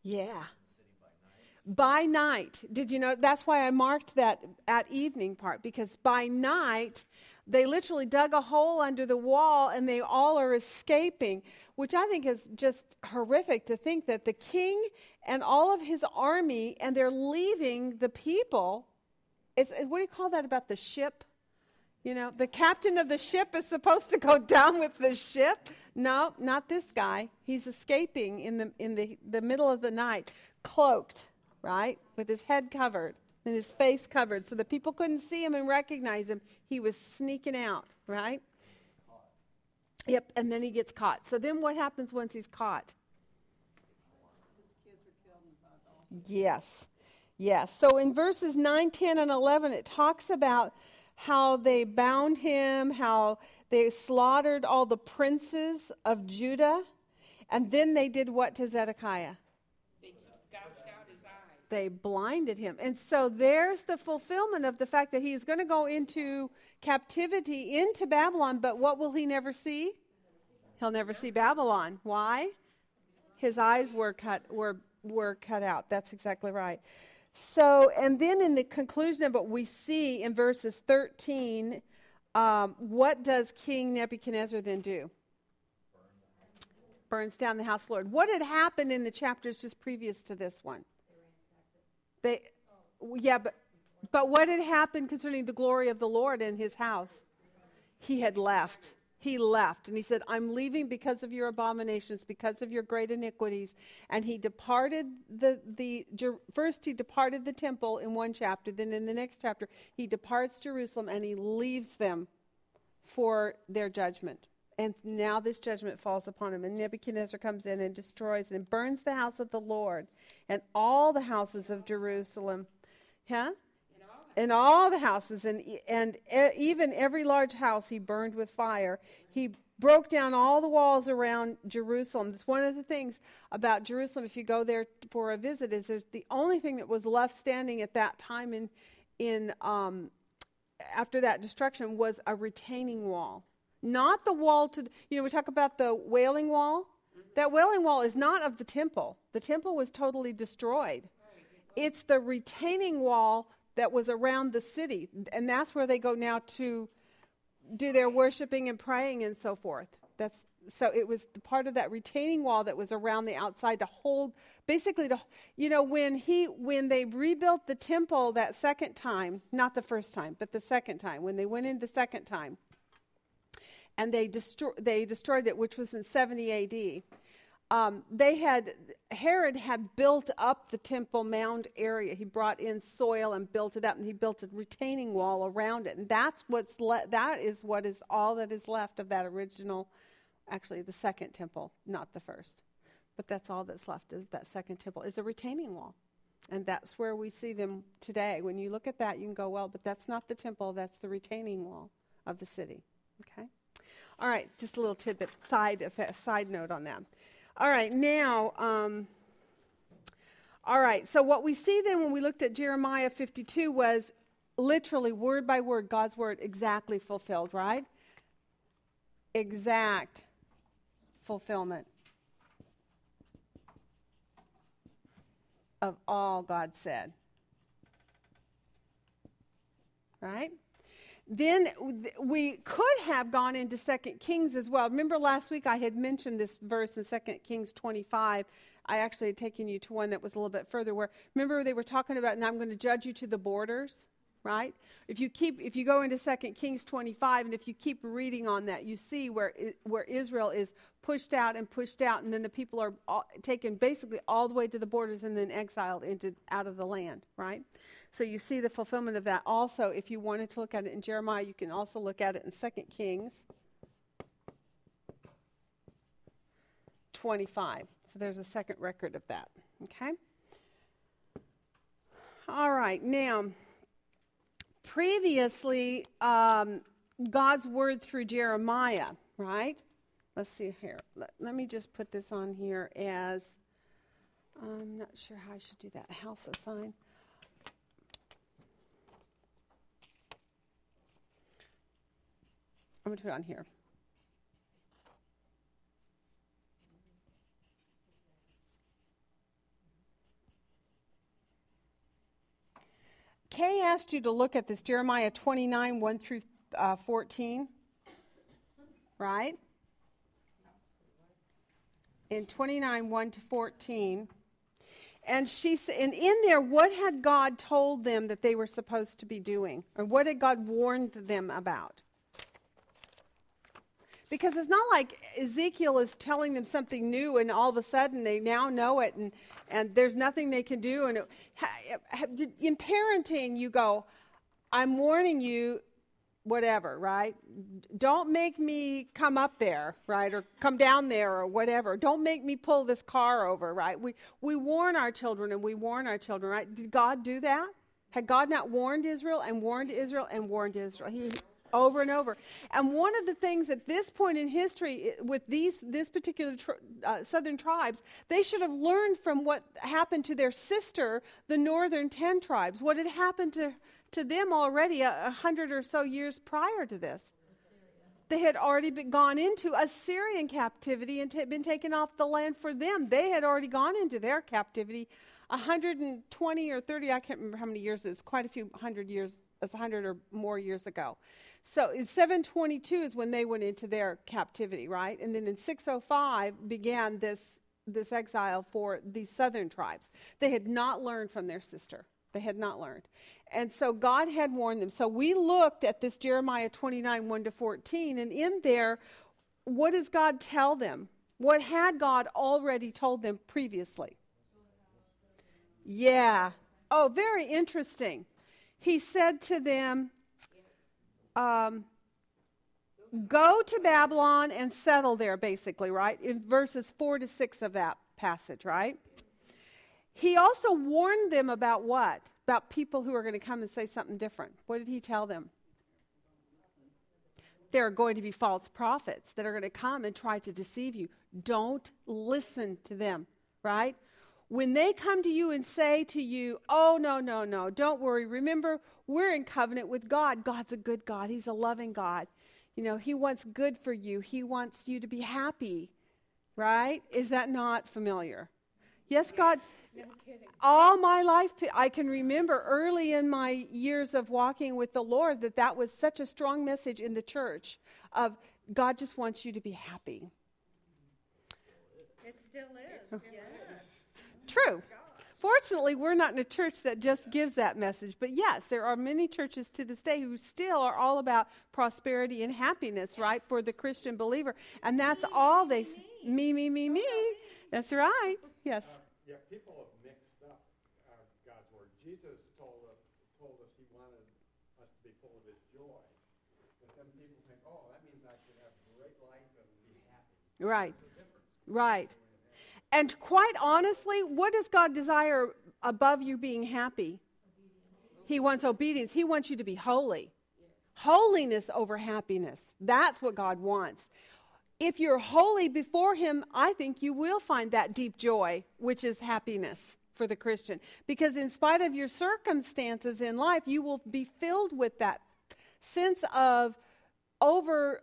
Yeah. By night. Did you know that's why I marked that at evening part because by night they literally dug a hole under the wall and they all are escaping, which I think is just horrific to think that the king and all of his army and they're leaving the people. It's, what do you call that about the ship? You know, the captain of the ship is supposed to go <laughs> down with the ship. No, not this guy. He's escaping in the in the, the middle of the night, cloaked, right? With his head covered and his face covered so that people couldn't see him and recognize him. He was sneaking out, right? Yep, and then he gets caught. So then what happens once he's caught? Yes. Yes. So in verses 9, 10, and 11, it talks about how they bound him, how they slaughtered all the princes of Judah, and then they did what to Zedekiah?
They gouged out his eyes.
They blinded him. And so there's the fulfillment of the fact that he's going to go into captivity into Babylon, but what will he never see? He'll never see Babylon. Why? His eyes were cut were were cut out. That's exactly right. So, and then in the conclusion of what we see in verses 13, um, what does King Nebuchadnezzar then do? Burns down the house Lord. What had happened in the chapters just previous to this one? They, yeah, but but what had happened concerning the glory of the Lord in his house? He had left he left and he said i'm leaving because of your abominations because of your great iniquities. And he departed the the first he departed the temple in one chapter then in the next chapter he departs jerusalem and he leaves them for their judgment. And now this judgment falls upon him and nebuchadnezzar comes in and destroys and burns the house of the lord and all the houses of jerusalem. Huh in all the houses, and, and even every large house he burned with fire. He broke down all the walls around Jerusalem. That's one of the things about Jerusalem. If you go there for a visit, is there's the only thing that was left standing at that time in in um, after that destruction was a retaining wall, not the wall to you know we talk about the wailing wall. That wailing wall is not of the temple. The temple was totally destroyed. It's the retaining wall that was around the city. And that's where they go now to do their worshiping and praying and so forth. That's so it was part of that retaining wall that was around the outside to hold basically to you know when he when they rebuilt the temple that second time not the first time but the second time when they went in the second time and they destroy, they destroyed it which was in 70 AD um, they had Herod had built up the Temple Mount area. He brought in soil and built it up, and he built a retaining wall around it. And that's what's le- that is what is all that is left of that original, actually the second temple, not the first, but that's all that's left of that second temple is a retaining wall, and that's where we see them today. When you look at that, you can go, well, but that's not the temple. That's the retaining wall of the city. Okay. All right, just a little tidbit side side note on that. All right, now, um, all right, so what we see then when we looked at Jeremiah 52 was literally word by word, God's word exactly fulfilled, right? Exact fulfillment of all God said. Right? Then we could have gone into Second Kings as well. Remember last week I had mentioned this verse in Second Kings 25. I actually had taken you to one that was a little bit further where remember they were talking about and I'm going to judge you to the borders, right? If you keep if you go into Second Kings 25 and if you keep reading on that, you see where where Israel is pushed out and pushed out and then the people are all, taken basically all the way to the borders and then exiled into out of the land, right? So you see the fulfillment of that. Also, if you wanted to look at it in Jeremiah, you can also look at it in 2 Kings 25. So there's a second record of that. Okay? All right. Now, previously, um, God's word through Jeremiah, right? Let's see here. Let, let me just put this on here as I'm not sure how I should do that. House sign. I'm going to put it on here. Kay asked you to look at this Jeremiah 29, 1 through uh, 14, right? In 29, 1 to 14. And she and in there, what had God told them that they were supposed to be doing? Or what had God warned them about? Because it's not like Ezekiel is telling them something new and all of a sudden they now know it and, and there's nothing they can do. And it, in parenting, you go, I'm warning you, whatever, right? Don't make me come up there, right? Or come down there or whatever. Don't make me pull this car over, right? We, we warn our children and we warn our children, right? Did God do that? Had God not warned Israel and warned Israel and warned Israel? He, over and over. And one of the things at this point in history with these this particular tr- uh, southern tribes, they should have learned from what happened to their sister, the northern ten tribes. What had happened to to them already a, a hundred or so years prior to this. They had already been gone into Assyrian captivity and t- been taken off the land for them. They had already gone into their captivity 120 or 30, I can't remember how many years it is, quite a few hundred years, it's 100 or more years ago. So in 722 is when they went into their captivity, right? And then in 605 began this, this exile for these southern tribes. They had not learned from their sister. They had not learned. And so God had warned them. So we looked at this Jeremiah 29, 1 to 14, and in there, what does God tell them? What had God already told them previously? Yeah. Oh, very interesting. He said to them, um, Go to Babylon and settle there, basically, right? In verses 4 to 6 of that passage, right? He also warned them about what? About people who are going to come and say something different. What did he tell them? There are going to be false prophets that are going to come and try to deceive you. Don't listen to them, right? When they come to you and say to you, Oh, no, no, no, don't worry. Remember, we're in covenant with God. God's a good God, He's a loving God. You know, He wants good for you, He wants you to be happy, right? Is that not familiar? Yes, God. All my life, I can remember early in my years of walking with the Lord that that was such a strong message in the church of God just wants you to be happy.
It still is, oh. yes.
True. Fortunately, we're not in a church that just gives that message. But yes, there are many churches to this day who still are all about prosperity and happiness, right, for the Christian believer. And that's all they s- me, me, me, me. That's right. Yes.
Yeah, people have mixed up uh, God's word. Jesus told us, told us he wanted us to be full of his joy. But then people think, oh, that means I should have a great life and be happy.
Right. Right. And quite honestly, what does God desire above you being happy? He wants obedience. He wants you to be holy. Holiness over happiness. That's what God wants. If you're holy before Him, I think you will find that deep joy, which is happiness for the Christian. Because in spite of your circumstances in life, you will be filled with that sense of over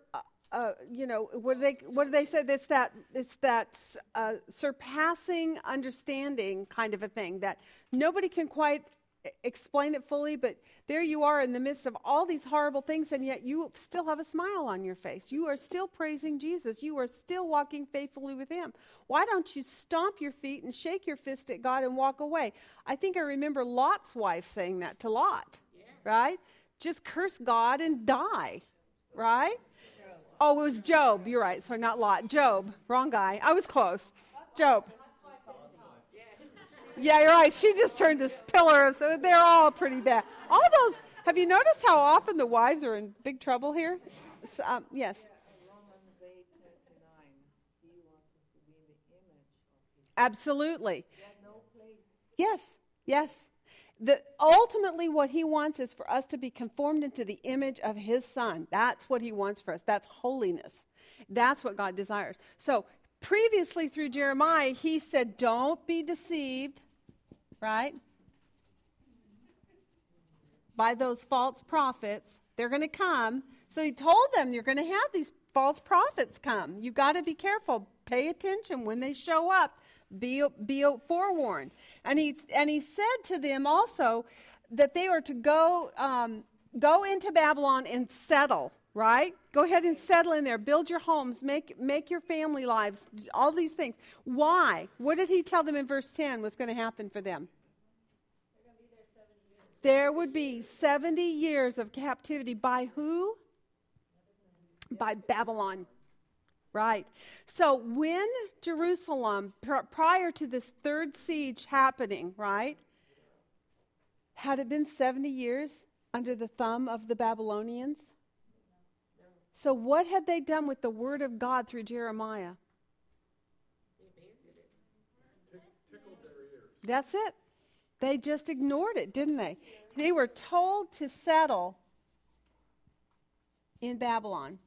uh, you know what do they what do they say? It's that it's that uh, surpassing understanding kind of a thing that nobody can quite explain it fully but there you are in the midst of all these horrible things and yet you still have a smile on your face. You are still praising jesus. You are still walking faithfully with him. Why don't you stomp your feet and shake your fist at god and walk away? I think i remember lot's wife saying that to lot right? Just curse god and die right Oh, it was Job. You're right. Sorry, not Lot. Job. Wrong guy. I was close. Job. Yeah, you're right. She just turned this pillar. So they're all pretty bad. All those. Have you noticed how often the wives are in big trouble here? Um, yes.
Romans eight twenty-nine, he wants us to be in the image of his,
Absolutely.
he had no place.
Yes. Yes. Ultimately, what he wants is for us to be conformed into the image of his son. That's what he wants for us. That's holiness. That's what God desires. So, previously through Jeremiah, he said, Don't be deceived, right? By those false prophets. They're going to come. So, he told them, You're going to have these false prophets come. You've got to be careful. Pay attention when they show up be, be forewarned. And he, and he said to them also that they are to go, um, go into Babylon and settle, right? Go ahead and settle in there. Build your homes, make, make your family lives, all these things. Why? What did he tell them in verse 10 was going to happen for them? There would be 70 years of captivity by who? By Babylon. Right. So when Jerusalem, pr- prior to this third siege happening, right, had it been 70 years under the thumb of the Babylonians? So what had they done with the word of God through Jeremiah? That's it. They just ignored it, didn't they? They were told to settle in Babylon.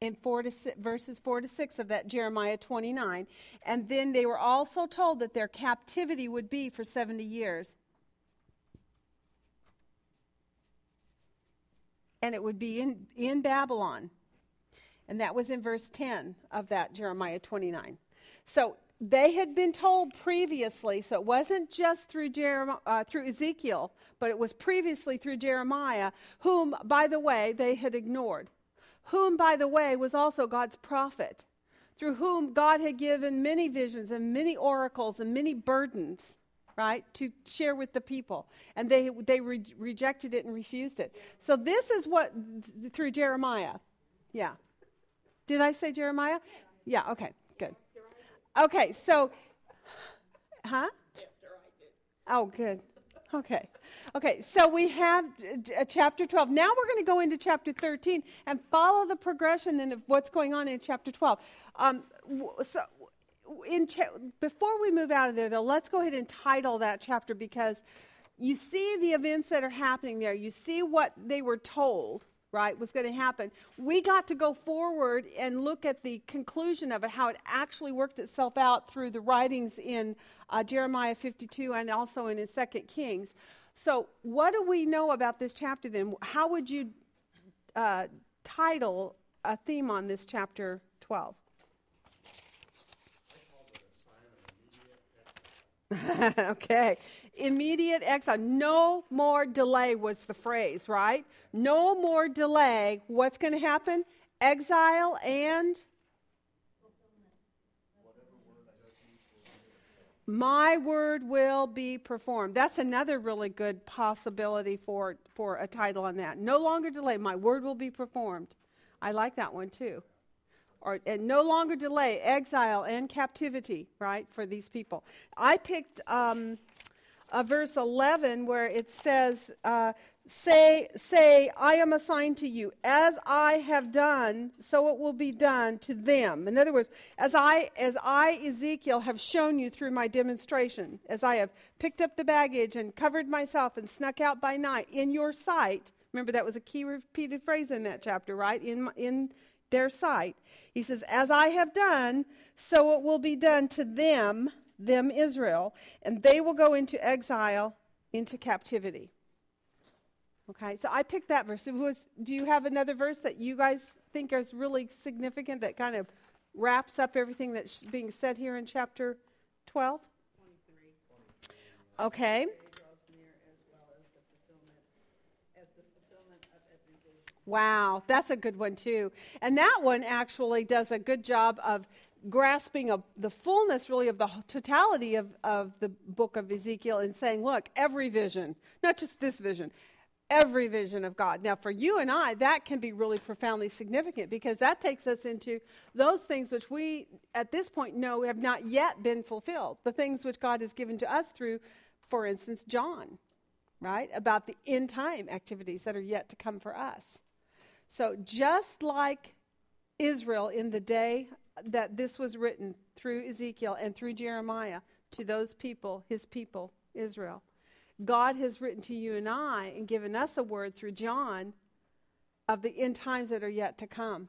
In four to six, verses 4 to 6 of that Jeremiah 29. And then they were also told that their captivity would be for 70 years. And it would be in, in Babylon. And that was in verse 10 of that Jeremiah 29. So they had been told previously, so it wasn't just through, Jeremiah, uh, through Ezekiel, but it was previously through Jeremiah, whom, by the way, they had ignored whom, by the way, was also God's prophet, through whom God had given many visions and many oracles and many burdens, right, to share with the people. And they, they re- rejected it and refused it. So this is what, through Jeremiah. Yeah. Did I say Jeremiah? Yeah, okay, good. Okay, so, huh? Oh, good. Okay. Okay, so we have chapter 12. Now we're going to go into chapter 13 and follow the progression of what's going on in chapter 12. Um, so cha- before we move out of there, though, let's go ahead and title that chapter because you see the events that are happening there. You see what they were told, right, was going to happen. We got to go forward and look at the conclusion of it, how it actually worked itself out through the writings in uh, Jeremiah 52 and also in 2 Kings. So, what do we know about this chapter then? How would you uh, title a theme on this chapter 12? <laughs> okay. Immediate exile. No more delay was the phrase, right? No more delay. What's going to happen? Exile and my word will be performed. That's another really good possibility for, for a title on that. No longer delay, my word will be performed. I like that one too. Or and no longer delay, exile and captivity, right, for these people. I picked um, verse 11 where it says, uh, say, say, I am assigned to you. As I have done, so it will be done to them. In other words, as I, as I, Ezekiel, have shown you through my demonstration, as I have picked up the baggage and covered myself and snuck out by night in your sight. Remember, that was a key repeated phrase in that chapter, right? In, in their sight. He says, As I have done, so it will be done to them, them Israel, and they will go into exile, into captivity. Okay, so I picked that verse. Was, do you have another verse that you guys think is really significant that kind of wraps up everything that's being said here in chapter 12? Okay. Wow, that's a good one too. And that one actually does a good job of grasping the fullness, really, of the totality of, of the book of Ezekiel and saying, look, every vision, not just this vision, every vision of God. Now, for you and I, that can be really profoundly significant because that takes us into those things which we, at this point, know have not yet been fulfilled. The things which God has given to us through, for instance, John, right? About the end time activities that are yet to come for us. So, just like Israel in the day that this was written through Ezekiel and through Jeremiah to those people, his people, Israel God has written to you and I and given us a word through John of the end times that are yet to come.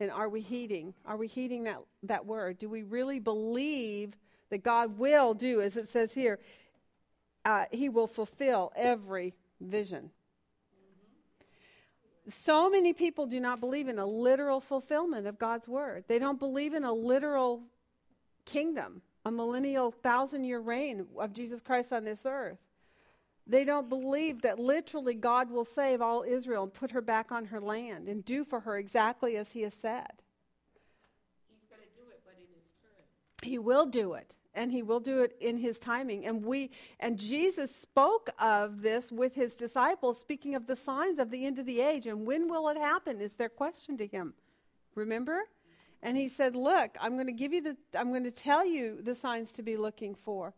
And are we heeding? Are we heeding that, that word? Do we really believe that God will do, as it says here, uh, He will fulfill every vision? So many people do not believe in a literal fulfillment of God's word. They don't believe in a literal kingdom a millennial thousand year reign of Jesus Christ on this earth. They don't believe that literally God will save all Israel and put her back on her land and do for her exactly as he has said.
He's gonna do it, but in his turn.
He will do it and he will do it in his timing and we and Jesus spoke of this with his disciples speaking of the signs of the end of the age and when will it happen is their question to him. Remember? And he said, "Look, I'm going to give you the I'm going to tell you the signs to be looking for."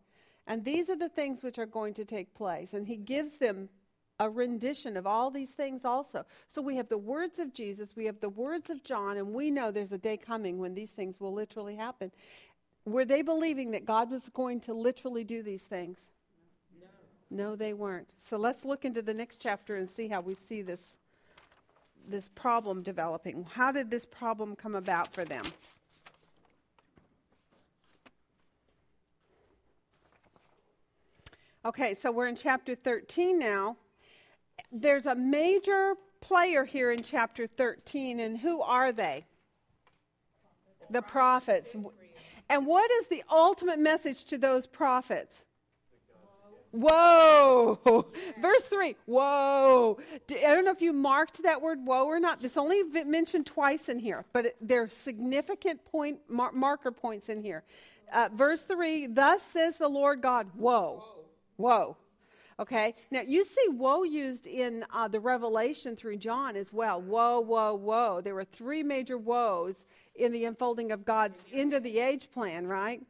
And these are the things which are going to take place. And he gives them a rendition of all these things also. So we have the words of Jesus, we have the words of John, and we know there's a day coming when these things will literally happen. Were they believing that God was going to literally do these things?
No.
No, they weren't. So let's look into the next chapter and see how we see this this problem developing. How did this problem come about for them? Okay, so we're in chapter 13 now. There's a major player here in chapter 13, and who are they? The prophets. And what is the ultimate message to those prophets? Whoa. Verse 3. Whoa. I don't know if you marked that word whoa or not. This only mentioned twice in here, but it, there are significant point mar- marker points in here. Uh, verse 3 Thus says the Lord God, whoa. Whoa. Okay, now you see woe used in uh, the Revelation through John as well. Whoa, whoa, whoa. There were three major woes in the unfolding of God's end of the age plan, right?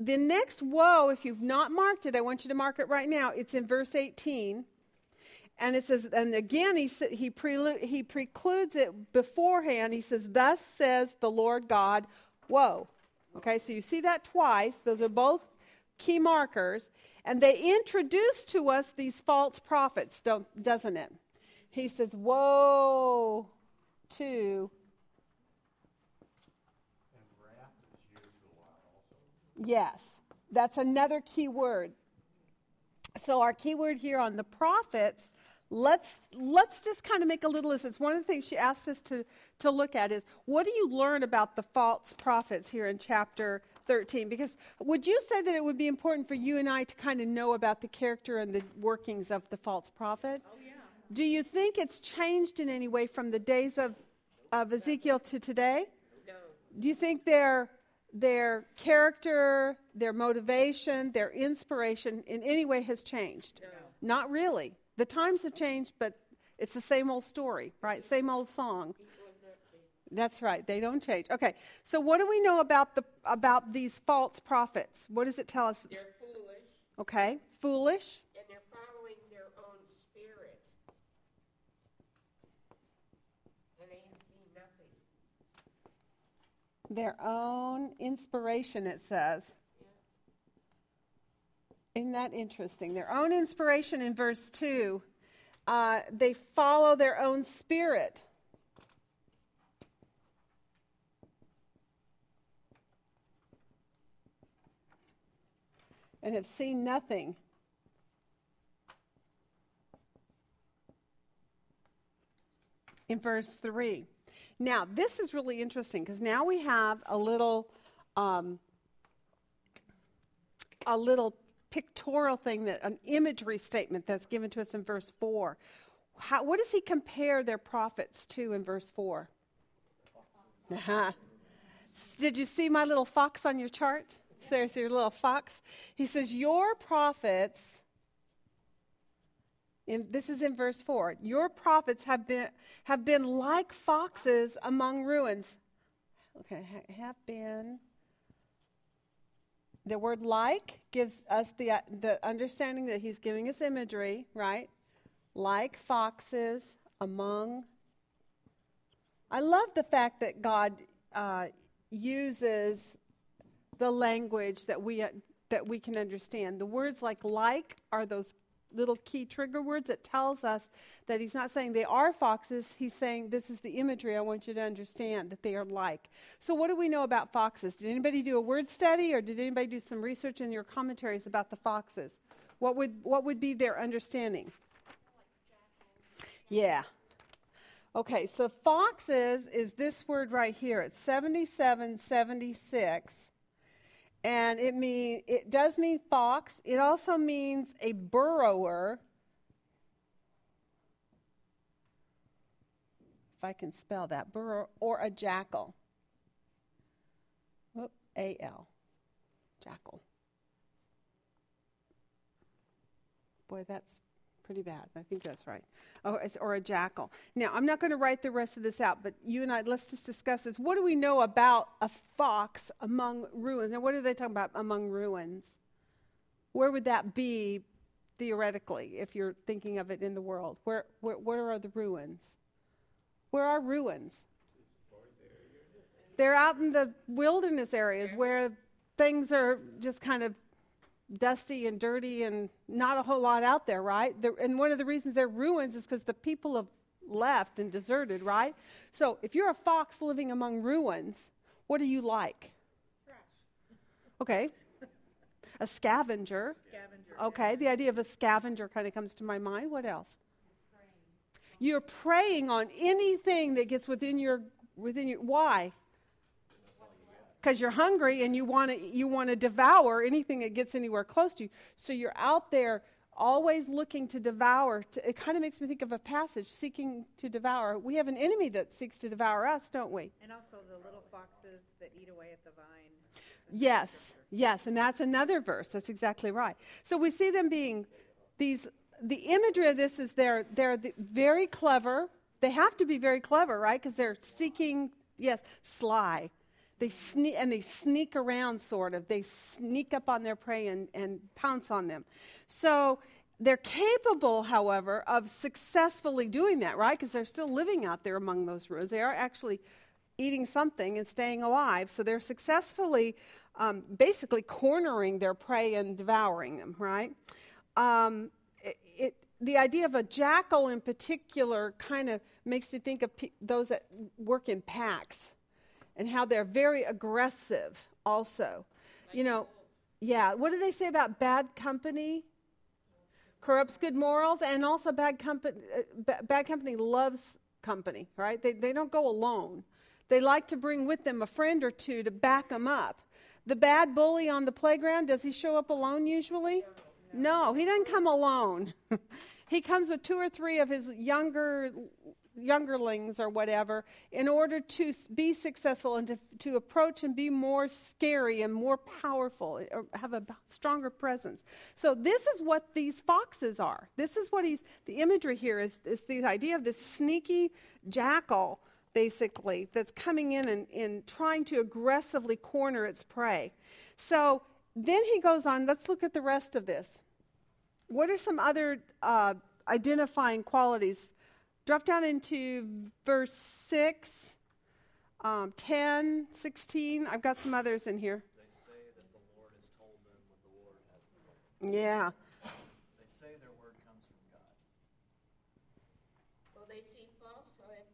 The next woe, if you've not marked it, I want you to mark it right now. It's in verse 18. And it says, and again, he, he, prelu- he precludes it beforehand. He says, Thus says the Lord God, woe. Okay, so you see that twice. Those are both key markers. And they introduce to us these false prophets, doesn't it? He says, Woe to. Yes, that's another key word. So our key word here on the prophets, let's let's just kind of make a little list. It's one of the things she asked us to, to look at is what do you learn about the false prophets here in chapter 13 because would you say that it would be important for you and I to kind of know about the character and the workings of the false prophet?
Oh, yeah.
Do you think it's changed in any way from the days of, of Ezekiel to today?
No.
Do you think their, their character, their motivation, their inspiration in any way has changed?
No.
Not really. The times have changed, but it's the same old story, right? Same old song. That's right. They don't change. Okay. So what do we know about the about these false prophets? What does it tell us?
They're foolish.
Okay. Foolish.
And they're following their own spirit. And they have seen nothing.
Their own inspiration, it says. Isn't that interesting? Their own inspiration in verse 2. Uh, they follow their own spirit. and have seen nothing. In verse 3. Now, this is really interesting because now we have a little, um, a little pictorial thing that an imagery statement that's given to us in verse 4. How, what does he compare their prophets to in verse 4? Uh-huh. <laughs> Did you see my little fox on your chart? there's your little fox. He says, Your prophets, in, this is in verse 4, your prophets have been, have been like foxes among ruins. Okay, have been. The word like gives us the, the understanding that he's giving us imagery, right? Like foxes among. I love the fact that God uh, uses the language that we, uh, that we can understand. The words like like are those little key trigger words that tells us that he's not saying they are foxes. He's saying this is the imagery i want you to understand that they are like. So what do we know about foxes? Did anybody do a word study or did anybody do some research in your commentaries about the foxes? What would what would be their understanding? Yeah. Okay so foxes is this word right here. It's 7776 And it mean it does mean fox. It also means a burrower. If I can spell that, burrow or a jackal. Whoop, A L. Jackal. Boy, that's pretty bad. I think that's right. Oh, or a jackal. Now, I'm not going to write the rest of this out, but you and I, let's just discuss this. What do we know about a fox among ruins? And what are they talking about among ruins? Where would that be theoretically if you're thinking of it in the world? Where, where, where are the ruins? Where are ruins? They're out in the wilderness areas where things are just kind of dusty and dirty and not a whole lot out there, right? The, and one of the reasons they're ruins is because the people have left and deserted, right? So if you're a fox living among ruins, what do you like?
Trash.
Okay. A scavenger.
Scavenger.
Okay, the idea of a scavenger kind of comes to my mind. What else? You're preying on anything that gets within your within your why? Because you're hungry and you want to you want to devour anything that gets anywhere close to you. So you're out there always looking to devour. To, it kind of makes me think of a passage seeking to devour. We have an enemy that seeks to devour us, don't we?
And also the little foxes that eat away at the vine.
Yes, yes, and that's another verse. That's exactly right. So we see them being these. The imagery of this is they're they're the, very clever. They have to be very clever, right? Because they're seeking, yes, sly. They sneak and they sneak around, sort of. They sneak up on their prey and, and pounce on them. So they're capable, however, of successfully doing that, right? Because they're still living out there among those ruins. They are actually eating something and staying alive. So they're successfully, um, basically, cornering their prey and devouring them, right? Um, it, it, the idea of a jackal in particular kind of makes me think of pe- those that work in packs and how they're very aggressive also. You know, yeah, what do they say about bad company? Corrupts good morals, and also bad company. Uh, bad company loves company, right? They they don't go alone. They like to bring with them a friend or two to back them up. The bad bully on the playground, does he show up alone usually? No, he doesn't come alone. <laughs> he comes with two or three of his younger youngerlings or whatever in order to be successful and to, to approach and be more scary and more powerful or have a stronger presence. So this is what these foxes are. This is what he's the imagery here is, is the idea of this sneaky jackal basically that's coming in and, and trying to aggressively corner its prey. So then he goes on let's look at the rest of this. What are some other uh, identifying qualities Drop down into verse 6, um, 10, 16. I've got some others in here.
They say that the Lord has told them what the Lord has told them.
Yeah.
They say their word comes from God.
Well, they see falsehood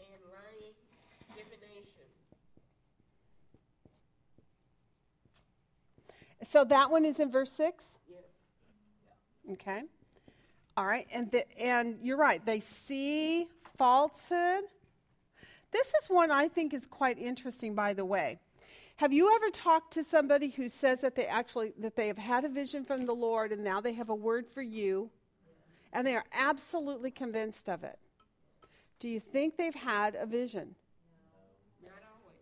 and lying, divination.
So that one is in verse 6?
Yes.
Okay. All right. And, the, and you're right. They see falsehood. This is one I think is quite interesting, by the way. Have you ever talked to somebody who says that they actually that they have had a vision from the Lord and now they have a word for you and they are absolutely convinced of it? Do you think they've had a vision?
Not always.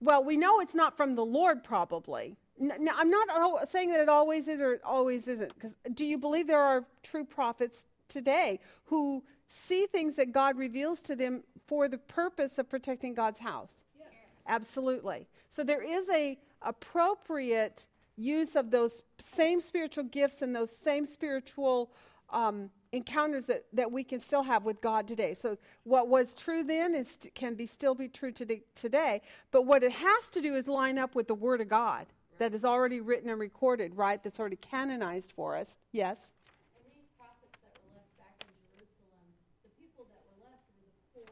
Well, we know it's not from the Lord, probably. I'm not saying that it always is or it always isn't. Because do you believe there are true prophets today who see things that God reveals to them for the purpose of protecting God's house?
Yes.
Absolutely. So there is a appropriate use of those same spiritual gifts and those same spiritual um, encounters that, that we can still have with God today. So what was true then is, can be still be true today. But what it has to do is line up with the Word of God that is already written and recorded, right? That's already canonized for us. Yes.
And these prophets that were left back in Jerusalem, the people that were left were the poor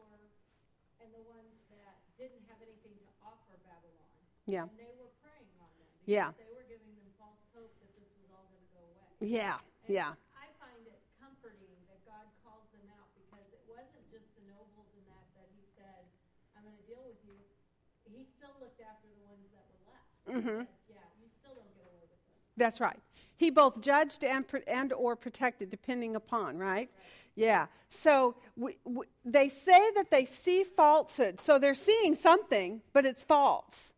and the ones that didn't have anything to offer Babylon.
Yeah.
And they were preying on them because
Yeah.
they were giving them false hope that this was all going to go away.
Yeah.
And
Yeah.
I find it comforting that God calls them out because it wasn't just the nobles in that that he said, I'm going to deal with you. He still looked after the ones that were left.
Mhm.
Yeah,
That's right. He both judged and, and or protected, depending upon, right? Yeah. So we, we, they say that they see falsehood. So they're seeing something, but it's false.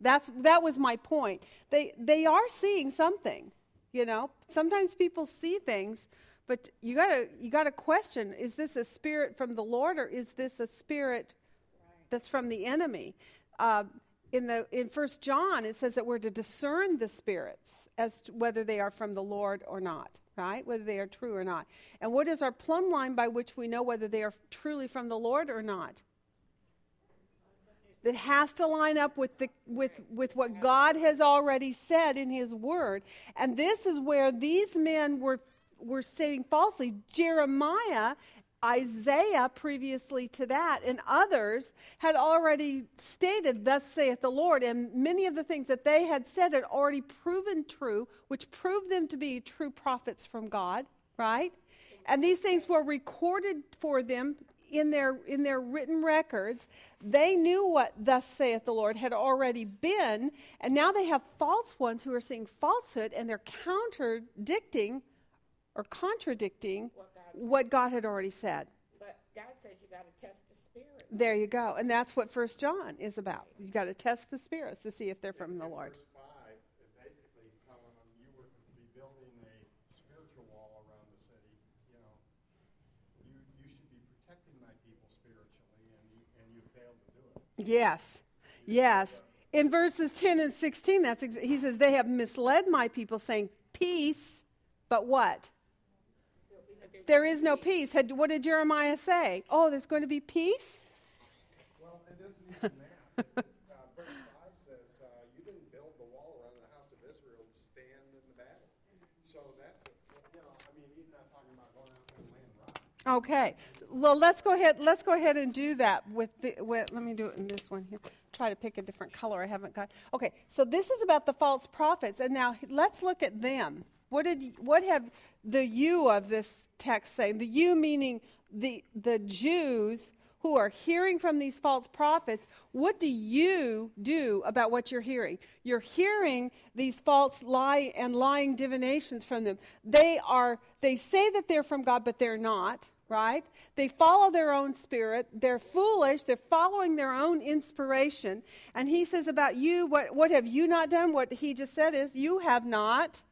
That's, that was my point. They, they are seeing something, you know. Sometimes people see things, but you gotta you gotta question: Is this a spirit from the Lord, or is this a spirit that's from the enemy? Uh, in the in First John, it says that we're to discern the spirits as to whether they are from the Lord or not, right? Whether they are true or not. And what is our plumb line by which we know whether they are truly from the Lord or not? It has to line up with the with with what God has already said in His Word, and this is where these men were were saying falsely. Jeremiah Isaiah, previously to that, and others had already stated, Thus saith the Lord. And many of the things that they had said had already proven true, which proved them to be true prophets from God, right? And these things were recorded for them in their, in their written records. They knew what Thus saith the Lord had already been, and now they have false ones who are saying falsehood, and they're contradicting or contradicting what God had already said.
But God says you got to test the spirit.
There you go. And that's what First John is about. You got to test the spirits to see if they're from the Lord.
Verse five, it basically is telling them you were to be building a spiritual wall around the city. You know, you you should be protecting my people spiritually, and you, and you failed to do it.
Yes. Yes. In verses 10 and 16, that's ex- he says, They have misled my people, saying, Peace, but what? There is no peace. Had, what did Jeremiah say? Oh, there's going to be peace?
Well, it isn't even that. <laughs> uh, verse five says uh, you didn't build the wall around the house of Israel to stand in the battle. So that's a, you know, I mean, he's not talking about going out there and laying rock.
Okay. Well, let's go ahead. Let's go ahead and do that with the. With, let me do it in this one here. Try to pick a different color. I haven't got. Okay. So this is about the false prophets, and now let's look at them. What did? What have the you of this text saying? The you meaning the the Jews who are hearing from these false prophets, what do you do about what you're hearing? You're hearing these false lie and lying divinations from them. They are they say that they're from God, but they're not, right? They follow their own spirit. They're foolish. They're following their own inspiration. And he says about you, what, what have you not done? What he just said is, you have not.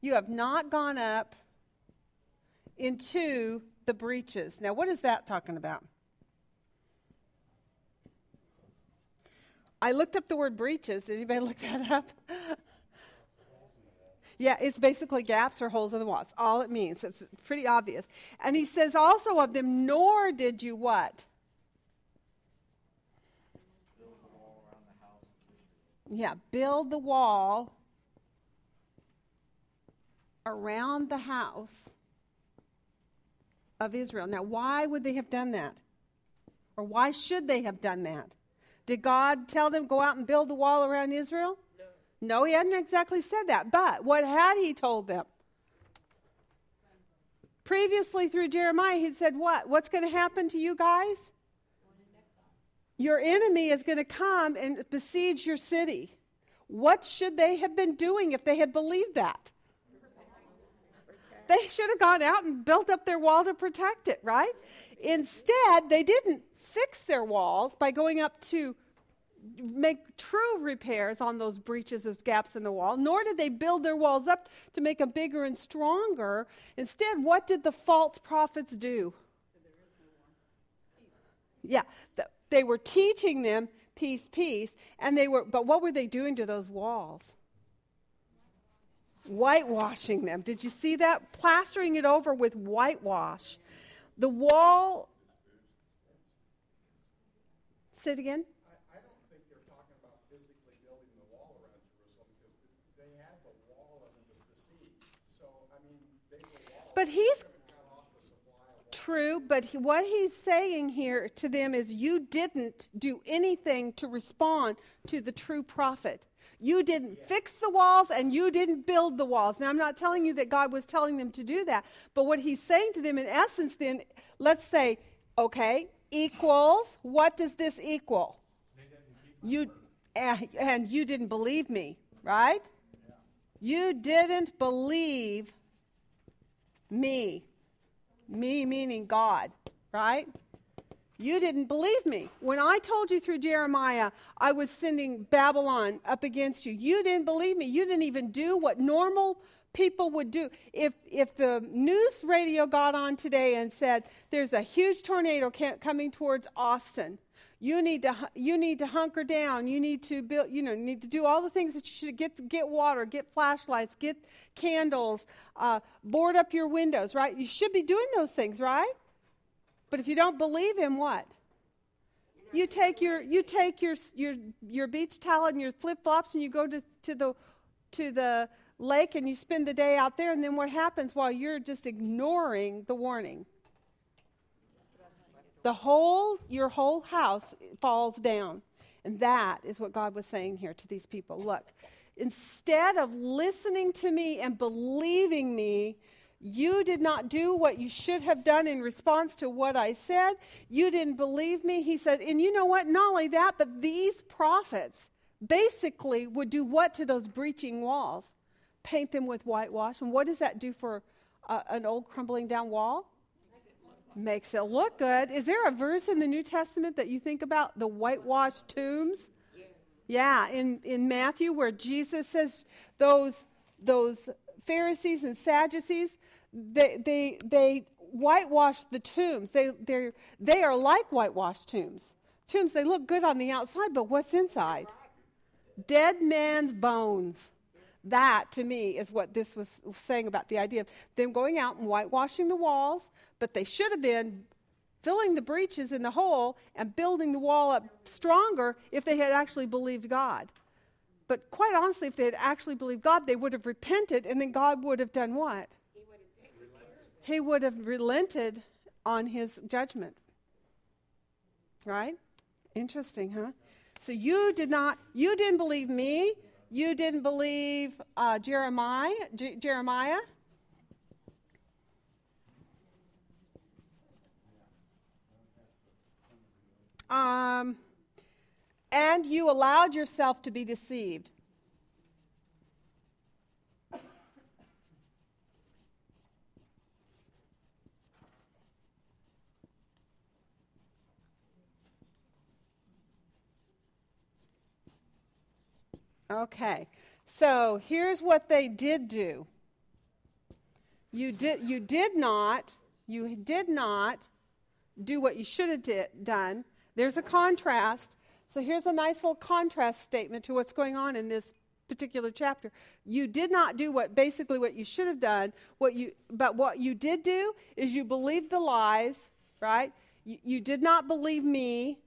You have not gone up into the breaches. Now, what is that talking about? I looked up the word breaches. Did anybody <laughs> look that up? yeah, it's basically gaps or holes in the wall. It's all it means. It's pretty obvious. And he says also of them, nor did you what? Yeah, build the wall around the house of Israel. Now, why would they have done that? Or why should they have done that? Did God tell them go out and build the wall around Israel? No. He hadn't exactly said that. But what had he told them? Previously through Jeremiah, he said what? What's going to happen to you guys? Your enemy is going to come and besiege your city. What should they have been doing if they had believed that? They should have gone out and built up their wall to protect it, right? Instead, they didn't fix their walls by going up to make true repairs on those breaches, those gaps in the wall, nor did they build their walls up to make them bigger and stronger. Instead, what did the false prophets do? Yeah, they were teaching them peace, peace, and they were, but what were they doing to those walls? Whitewashing them. Did you see that? Plastering it over with whitewash. The wall. Say it again.
I, I don't think they're talking about physically building the wall around Jerusalem because they had the wall and it was besieged. So, I mean, they were
But he's true, but he, what he's saying here to them is you didn't do anything to respond to the true prophet. You didn't fix the walls and you didn't build the walls. Now, I'm not telling you that God was telling them to do that, but what he's saying to them, in essence, then, let's say, okay, equals, what does this equal? You, eh, and you didn't believe me, right? You didn't believe me. Me meaning God, right? You didn't believe me. When I told you through Jeremiah I was sending Babylon up against you, you didn't believe me. You didn't even do what normal people would do. If, if the news radio got on today and said, there's a huge tornado coming towards Austin, you need to you need to hunker down you need to build you know need to do all the things that you should get get water get flashlights get candles uh, board up your windows right you should be doing those things right but if you don't believe him, what? You take your you take your your your beach towel and your flip flops and you go to, to the to the lake and you spend the day out there and then what happens while you're just ignoring the warning? The whole your whole house falls down. And that is what God was saying here to these people. Look, instead of listening to me and believing me, you did not do what you should have done in response to what I said. You didn't believe me. He said, and you know what? Not only that, but these prophets basically would do what to those breaching walls? Paint them with whitewash. And what does that do for uh, an old crumbling down wall? Makes it look good. Is there a verse in the New Testament that you think about the whitewashed tombs? Yeah, in, in Matthew where Jesus says those those Pharisees and Sadducees, they, they, they whitewash the tombs. They, they they are like whitewashed tombs. Tombs, they look good on the outside, but what's inside? Dead man's bones. That, to me, is what this was saying about the idea of them going out and whitewashing the walls, but they should have been filling the breaches in the hole and building the wall up stronger if they had actually believed God. But quite honestly, if they had actually believed God, they would have repented, and then God would have done what? He would have relented on his judgment. Right? Interesting, huh? So you did not, you didn't believe me. You didn't believe uh, Jeremiah. J- Jeremiah. Um, and you allowed yourself to be deceived. Okay, so here's what they did do. You did, you did not, you did not do what you should have did, done. There's a contrast. So here's a nice little contrast statement to what's going on in this particular chapter. You did not do what basically what you should have done. What you, but what you did do is you believed the lies, right? You, you did not believe me.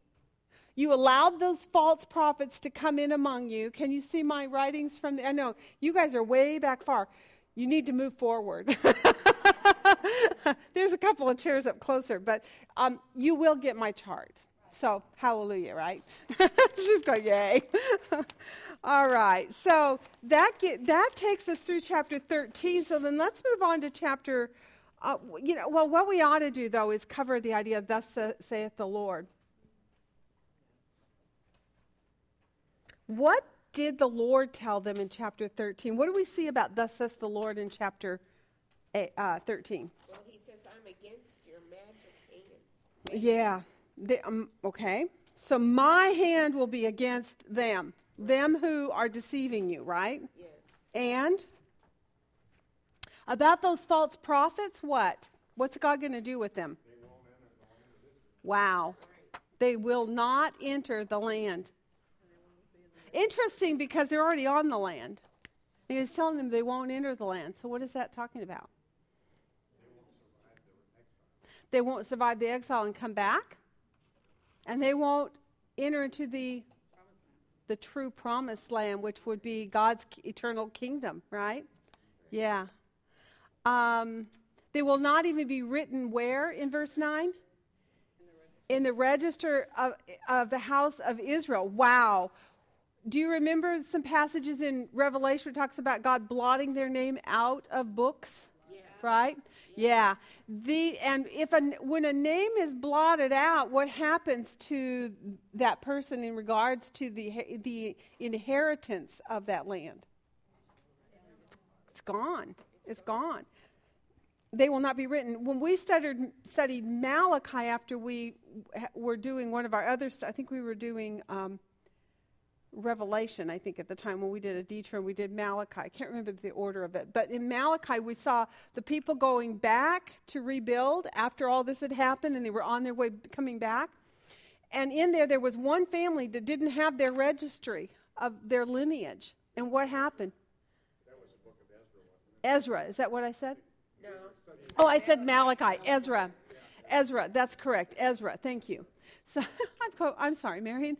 You allowed those false prophets to come in among you. Can you see my writings from the? I know you guys are way back far. You need to move forward. <laughs> There's a couple of chairs up closer, but um, you will get my chart. So, hallelujah, right? <laughs> She's going, yay. <laughs> All right. So, that, get, that takes us through chapter 13. So, then let's move on to chapter. Uh, you know, well, what we ought to do, though, is cover the idea thus saith the Lord. What did the Lord tell them in chapter 13? What do we see about thus says the Lord in chapter uh, 13?
Well, he says, I'm against your magic hand.
Yeah. They, um, okay. So my hand will be against them, them who are deceiving you, right?
Yes.
And about those false prophets, what? What's God going to do with them? Wow. They will not enter the land. Interesting because they're already on the land. He's telling them they won't enter the land. So, what is that talking about? They won't survive the exile and come back, and they won't enter into the the true promised land, which would be God's eternal kingdom, right? Yeah. Um, they will not even be written where in verse 9? In the register of, of the house of Israel. Wow do you remember some passages in Revelation where it talks about God blotting their name out of books?
Yeah.
Right? Yeah. The and if a, when a name is blotted out, what happens to that person in regards to the the inheritance of that land? It's gone. It's gone. They will not be written. When we studied, studied Malachi after we were doing one of our other, I think we were doing um, Revelation, I think, at the time when we did a detour, and we did Malachi. I can't remember the order of it. But in Malachi, we saw the people going back to rebuild after all this had happened and they were on their way coming back. And in there, there was one family that didn't have their registry of their lineage. And what happened? That was the book of Ezra. Ezra. Is that what I said?
No.
Oh, I said Malachi. Ezra. Ezra. That's correct. Ezra. Thank you. So <laughs> I'm, co- I'm sorry, Marion.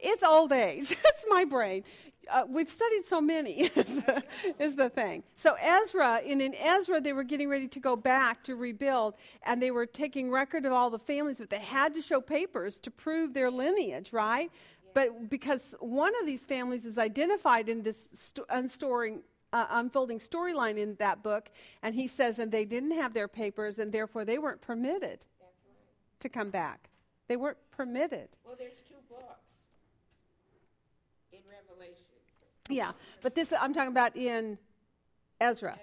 It's old age. <laughs> it's my brain. Uh, we've studied so many, <laughs> is the, is the thing. So, Ezra, and in Ezra, they were getting ready to go back to rebuild, and they were taking record of all the families, but they had to show papers to prove their lineage, right? But because one of these families is identified in this st- unstoring, uh, unfolding storyline in that book, and he says, and they didn't have their papers, and therefore they weren't permitted to come back. They weren't permitted.
Well, there's two books in Revelation.
Yeah, but this I'm talking about in Ezra.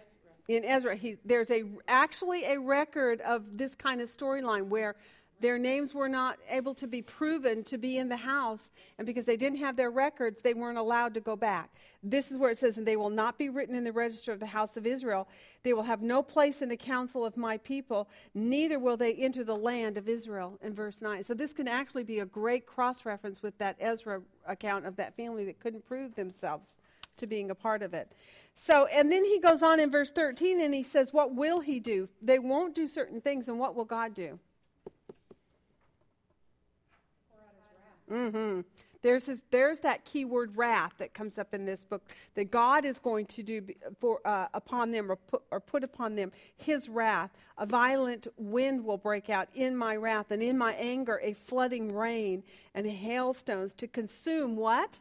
In Ezra, he, there's a actually a record of this kind of storyline where their names were not able to be proven to be in the house, and because they didn't have their records, they weren't allowed to go back. This is where it says, "And they will not be written in the register of the house of Israel. They will have no place in the council of my people. Neither will they enter the land of Israel." In verse nine, so this can actually be a great cross reference with that Ezra account of that family that couldn't prove themselves to being a part of it. So, and then he goes on in verse 13 and he says, What will he do? They won't do certain things, and what will God do? Mm-hmm. There's, there's that key word wrath that comes up in this book that God is going to do for, uh, upon them or put, or put upon them his wrath. A violent wind will break out in my wrath, and in my anger, a flooding rain and hailstones to consume what?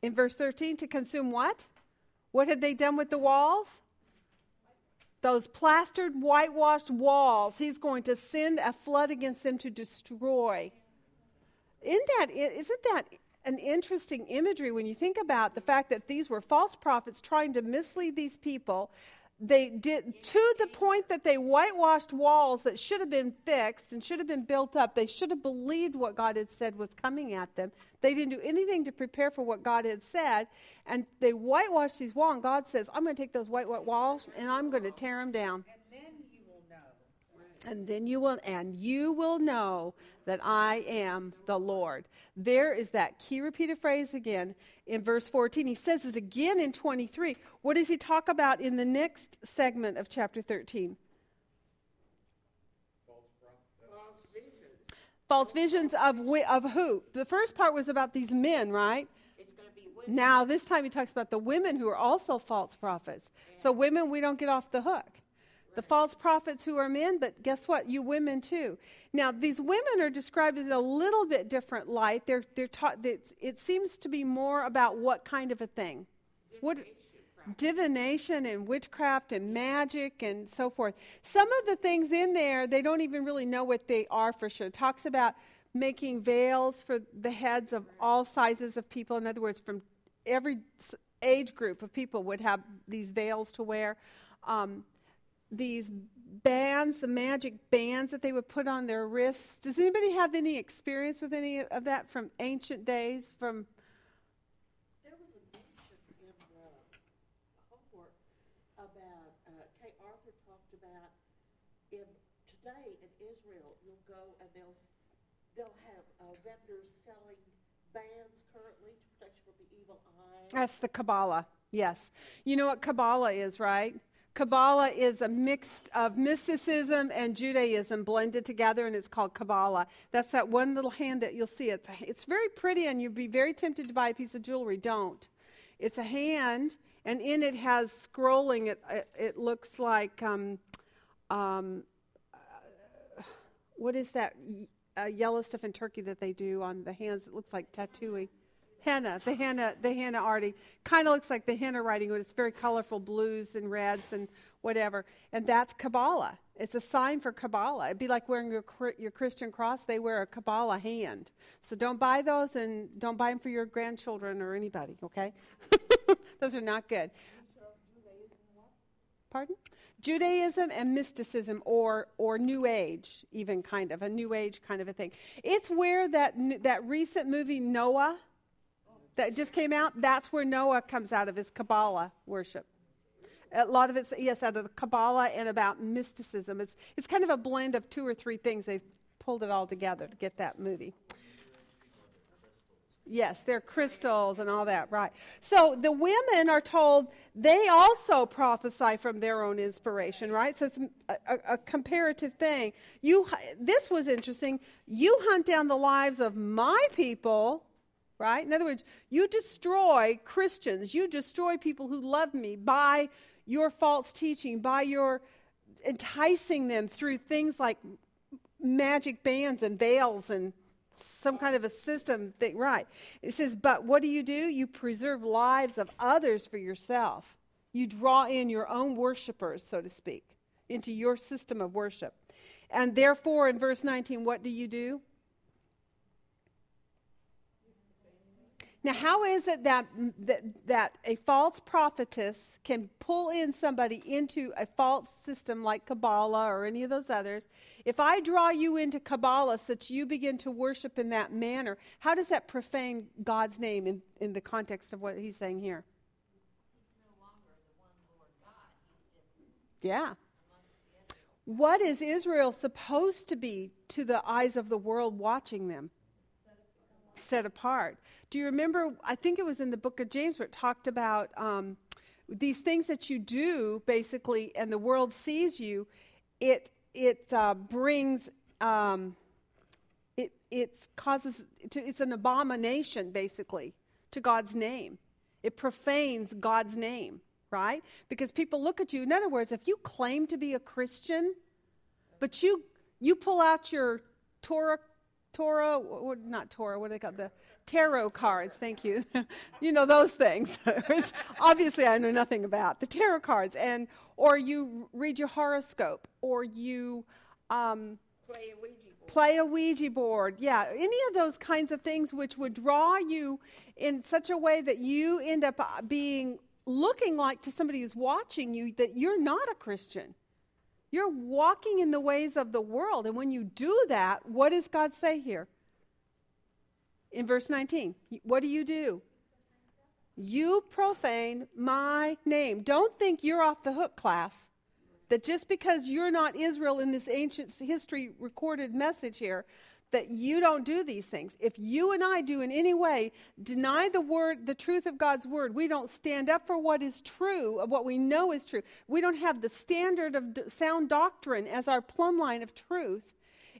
In verse 13, to consume what? What had they done with the walls? Those plastered, whitewashed walls. He's going to send a flood against them to destroy. Isn't that, isn't that an interesting imagery when you think about the fact that these were false prophets trying to mislead these people? They did to the point that they whitewashed walls that should have been fixed and should have been built up. They should have believed what God had said was coming at them. They didn't do anything to prepare for what God had said, and they whitewashed these walls. And God says, "I'm going to take those white, white walls and I'm going to tear them down."
And then you will know.
And then you will, and you will know that I am the Lord. There is that key repeated phrase again in verse 14. He says it again in 23. What does he talk about in the next segment of chapter 13?
False visions.
False visions of, wi- of who? The first part was about these men, right?
It's going to be women.
Now, this time he talks about the women who are also false prophets. So, women, we don't get off the hook. The false prophets who are men, but guess what? You women too. Now, these women are described in a little bit different light. They're, they're taught, it, it seems to be more about what kind of a thing? What, divination and witchcraft and magic and so forth. Some of the things in there, they don't even really know what they are for sure. It talks about making veils for the heads of all sizes of people. In other words, from every age group of people would have these veils to wear. Um, these bands, the magic bands that they would put on their wrists. Does anybody have any experience with any of that from ancient days? From
There was a mention in the homework about, uh, Kay Arthur talked about in, today in Israel, you'll go and they'll, they'll have uh, vendors selling bands currently to protect you from the evil eye.
that's the Kabbalah. Yes, you know what Kabbalah is, right? Kabbalah is a mix of mysticism and Judaism blended together, and it's called Kabbalah. That's that one little hand that you'll see. It's, it's very pretty, and you'd be very tempted to buy a piece of jewelry. Don't. It's a hand, and in it has scrolling. It, it, it looks like, um, um, uh, what is that uh, yellow stuff in Turkey that they do on the hands? It looks like tattooing. Henna, the henna, the henna arting. Kind of looks like the henna writing, but it's very colorful blues and reds and whatever. And that's Kabbalah. It's a sign for Kabbalah. It'd be like wearing your, your Christian cross. They wear a Kabbalah hand. So don't buy those and don't buy them for your grandchildren or anybody, okay? <laughs> those are not good. Pardon? Judaism and mysticism, or or New Age, even kind of a New Age kind of a thing. It's where that that recent movie Noah that just came out. That's where Noah comes out of his Kabbalah worship. A lot of it's yes out of the Kabbalah and about mysticism. It's it's kind of a blend of two or three things. They've pulled it all together to get that movie. Yes, they're crystals and all that, right. So the women are told they also prophesy from their own inspiration, right? So it's a, a, a, comparative thing. You, this was interesting. You hunt down the lives of my people, right? In other words, you destroy Christians, you destroy people who love me by your false teaching, by your enticing them through things like magic bands and veils and some kind of a system thing, right? It says, but what do you do? You preserve lives of others for yourself. You draw in your own worshipers, so to speak, into your system of worship. And therefore, in verse 19, what do you do? Now, how is it that, that, that a false prophetess can pull in somebody into a false system like Kabbalah or any of those others? If I draw you into Kabbalah such you begin to worship in that manner, how does that profane God's name in, in the context of what he's saying here? Yeah. What is Israel supposed to be to the eyes of the world watching them? Set apart. Do you remember? I think it was in the book of James where it talked about um, these things that you do, basically, and the world sees you. It it uh, brings um, it it causes to, it's an abomination, basically, to God's name. It profanes God's name, right? Because people look at you. In other words, if you claim to be a Christian, but you you pull out your Torah Torah, not Torah, what do they call the tarot cards? Thank you. <laughs> you know those things. <laughs> Obviously, I know nothing about the tarot cards, and or you read your horoscope, or you um,
Play a Ouija board.
play a Ouija board. Yeah, any of those kinds of things which would draw you in such a way that you end up uh, being looking like to somebody who's watching you that you're not a Christian. You're walking in the ways of the world. And when you do that, what does God say here? In verse 19, what do you do? You profane my name. Don't think you're off the hook, class. That just because you're not Israel in this ancient history recorded message here, that you don't do these things. If you and I do in any way deny the word, the truth of God's word, we don't stand up for what is true, of what we know is true. We don't have the standard of d- sound doctrine as our plumb line of truth.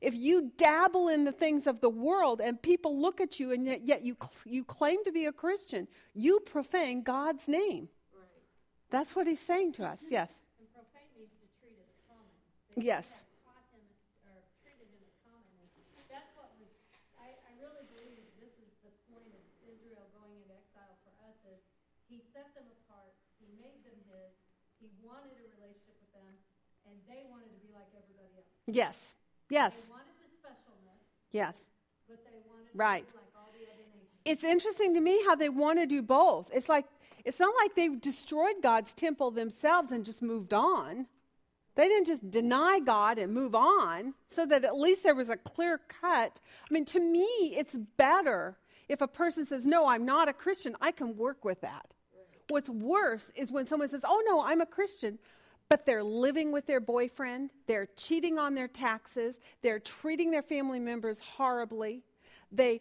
If you dabble in the things of the world and people look at you and yet, yet you, you claim to be a Christian, you profane God's name.
Right.
That's what he's saying to us. <laughs> Yes.
And profane means to treat as common. They
Yes.
have taught him or treated him as common. And that's what was, I, I really believe this is the point of Israel going into exile for us is he set them apart, he made them his, he wanted a relationship with them, and they wanted to be like everybody else.
Yes. Yes.
They wanted the specialness,
Yes.
but they wanted
Right.
like all the other nations.
It's interesting to me how they want to do both. It's like it's not like they destroyed God's temple themselves and just moved on. They didn't just deny God and move on so that at least there was a clear cut. I mean, to me, it's better if a person says, No, I'm not a Christian. I can work with that. What's worse is when someone says, Oh, no, I'm a Christian, but they're living with their boyfriend, they're cheating on their taxes, they're treating their family members horribly. They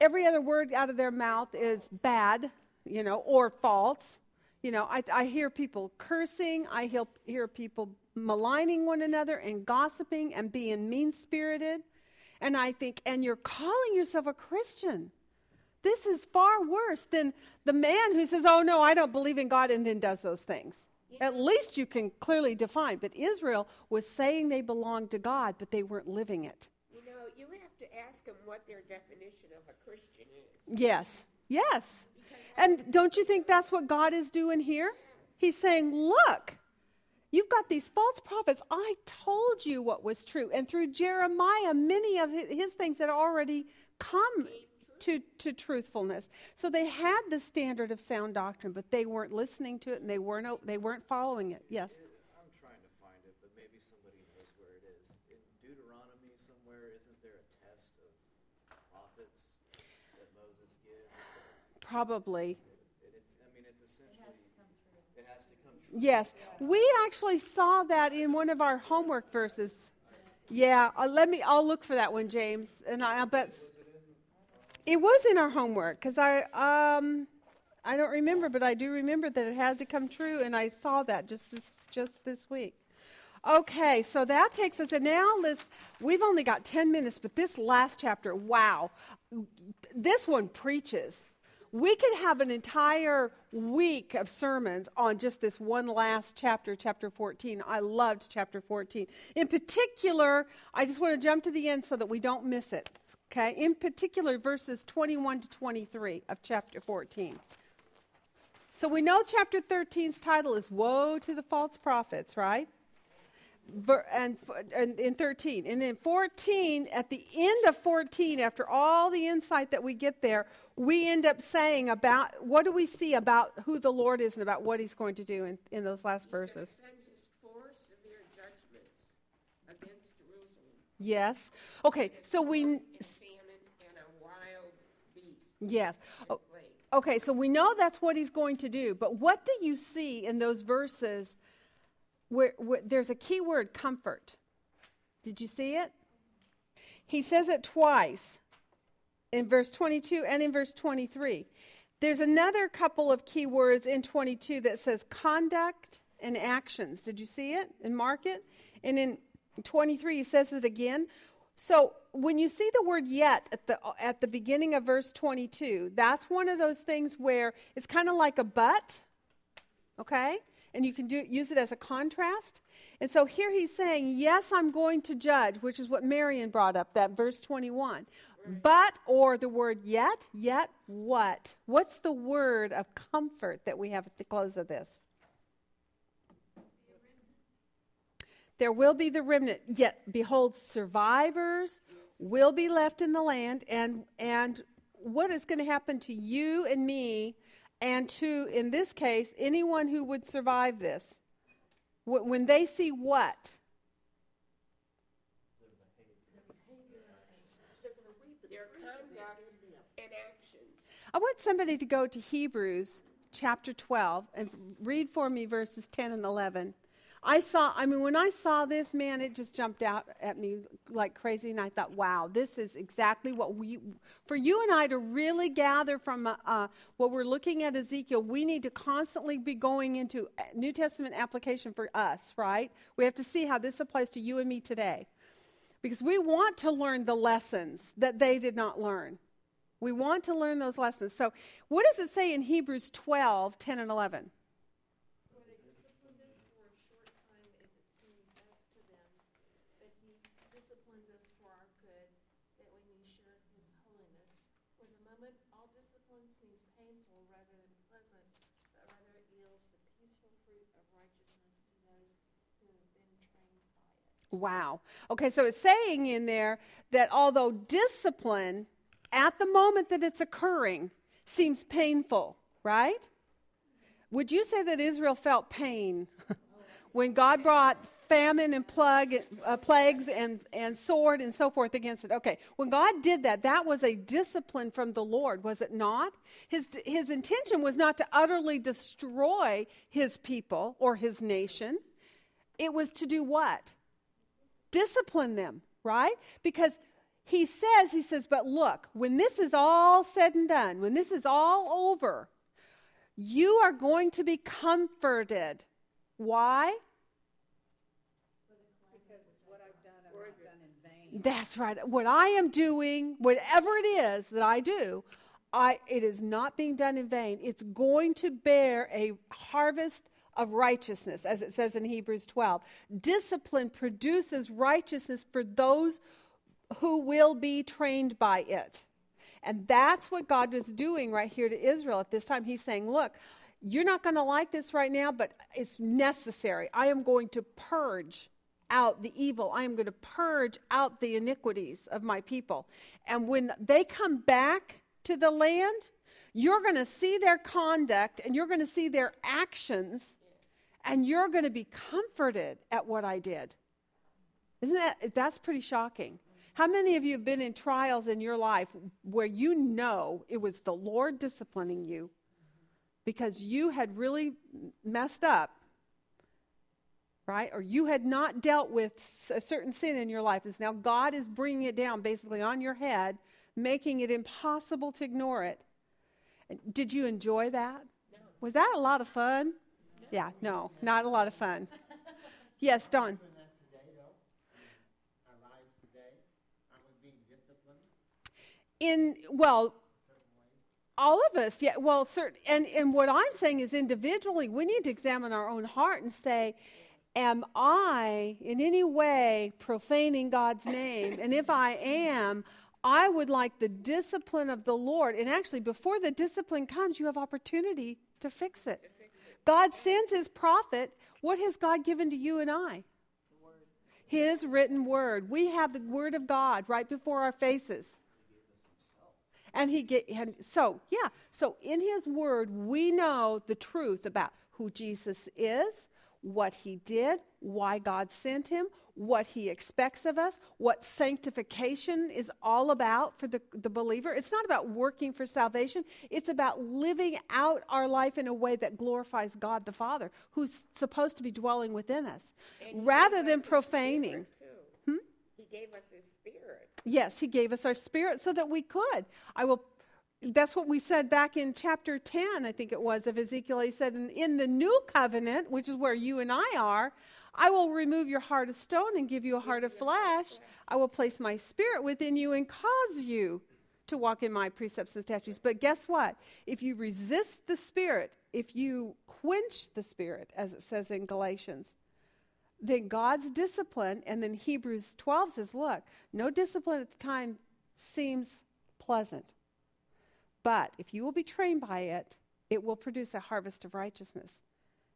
every other word out of their mouth is bad, you know, or false. You know, I, I hear people cursing, I hear, hear people maligning one another and gossiping and being mean spirited. And I think, and you're calling yourself a Christian. This is far worse than the man who says, Oh, no, I don't believe in God, and then does those things. At least you can clearly define. But Israel was saying they belonged to God, but they weren't living it.
You know, you have to ask them what their definition of a Christian is.
Yes, yes. And don't you think that's what God is doing here? He's saying, Look, you've got these false prophets. I told you what was true. And through Jeremiah, many of his things had already come to, to truthfulness. So they had the standard of sound doctrine, but they weren't listening to it and they weren't, they weren't following it. Yes?
I'm trying to find it, but maybe somebody knows where it is. In Deuteronomy somewhere, isn't there a test of prophets that Moses gives?
Probably.
I mean, it's it has to come true.
Yes. We actually saw that in one of our homework verses. Yeah, uh, let me. I'll look for that one, James, and I, will bet it was in our homework cuz I um I don't remember, but I do remember that it had to come true and I saw that just this just this week. Okay, so that takes us and now let's we've only got 10 minutes, but this last chapter, wow. This one preaches. We could have an entire week of sermons on just this one last chapter, chapter 14. I loved chapter 14. In particular, I just want to jump to the end so that we don't miss it. Okay? In particular, verses 21 to 23 of chapter 14. So we know chapter 13's title is Woe to the False Prophets, right? Ver- and, and in 13. And then 14, at the end of 14, after all the insight that we get there, we end up saying about what do we see about who the Lord is and about what he's going to do in, in those last verses.
Send his four severe judgments against Jerusalem.
Yes. Okay, so we
famine and a wild beast
Yes. Oh. Okay, so we know that's what he's going to do, but what do you see in those verses where, where there's a key word comfort? Did you see it? He says it twice in verse 22 and in verse 23. There's another couple of key words in 22 that says conduct and actions. Did you see it and mark it? And in 23 he says it again. So when you see the word yet at the at the beginning of verse 22, that's one of those things where it's kind of like a but. Okay? And you can do use it as a contrast. And so here he's saying, "Yes, I'm going to judge," which is what Marion brought up that verse 21. But or the word yet, yet what? What's the word of comfort that we have at the close of this? There will be the remnant. Yet, behold, survivors will be left in the land. And, and what is going to happen to you and me, and to, in this case, anyone who would survive this? When they see what? I want somebody to go to Hebrews chapter 12 and read for me verses 10 and 11. I saw, I mean, when I saw this, man, it just jumped out at me like crazy, and I thought, wow, this is exactly what we, for you and I to really gather from uh, uh, what we're looking at Ezekiel, we need to constantly be going into New Testament application for us, right? We have to see how this applies to you and me today. Because we want to learn the lessons that they did not learn. We want to learn those lessons. So, what does it say in Hebrews 12, 10, and 11?
For they disciplined us for a short time as it seemed best to them, but he disciplines us for our good, that we may share his holiness. For the moment, all discipline seems painful rather than pleasant, but rather it yields the peaceful fruit of righteousness to those who have been trained by it.
Wow. Okay, so it's saying in there that although discipline at the moment that it's occurring seems painful, right? Would you say that Israel felt pain <laughs> when God brought famine and plug, uh, plagues and, and sword and so forth against it? Okay, when God did that, that was a discipline from the Lord, was it not? His, his intention was not to utterly destroy his people or his nation. It was to do what? Discipline them, right? Because he says, he says, but look, when this is all said and done, when this is all over, you are going to be comforted. Why?
Because what I've done, done in vain.
That's right. What I am doing, whatever it is that I do, I, it is not being done in vain. It's going to bear a harvest of righteousness, as it says in Hebrews 12. Discipline produces righteousness for those who will be trained by it. And that's what God was doing right here to Israel at this time. He's saying, Look, you're not going to like this right now, but it's necessary. I am going to purge out the evil. I am going to purge out the iniquities of my people. And when they come back to the land, you're going to see their conduct and you're going to see their actions, and you're going to be comforted at what I did. Isn't that that's pretty shocking? How many of you have been in trials in your life where you know it was the Lord disciplining you because you had really messed up, right? Or you had not dealt with a certain sin in your life. And now God is bringing it down basically on your head, making it impossible to ignore it. Did you enjoy that?
No.
Was that a lot of fun? Yeah, no, not a lot of fun. yes, Don. In well, all of us, yeah. Well, certain, and and what I'm saying is individually, we need to examine our own heart and say, am I in any way profaning God's name? And if I am, I would like the discipline of the Lord. And actually, before the discipline comes, you have opportunity to fix it. God sends his prophet. What has God given to you and I? His written word. We have the word of God right before our faces. And he get and so yeah, so in his word we know the truth about who Jesus is, what he did, why God sent him, what he expects of us, what sanctification is all about for the, the believer. It's not about working for salvation, it's about living out our life in a way that glorifies God the Father, who's supposed to be dwelling within us, rather than profaning.
Hmm? He gave us his spirit.
Yes, he gave us our spirit so that we could. I will that's what we said back in chapter 10, I think it was, of Ezekiel. He said, in, in the new covenant, which is where you and I are, I will remove your heart of stone and give you a heart of flesh. I will place my spirit within you and cause you to walk in my precepts and statutes. But guess what? If you resist the spirit, if you quench the spirit, as it says in Galatians, then God's discipline, and then Hebrews 12 says, look, no discipline at the time seems pleasant. But if you will be trained by it, it will produce a harvest of righteousness.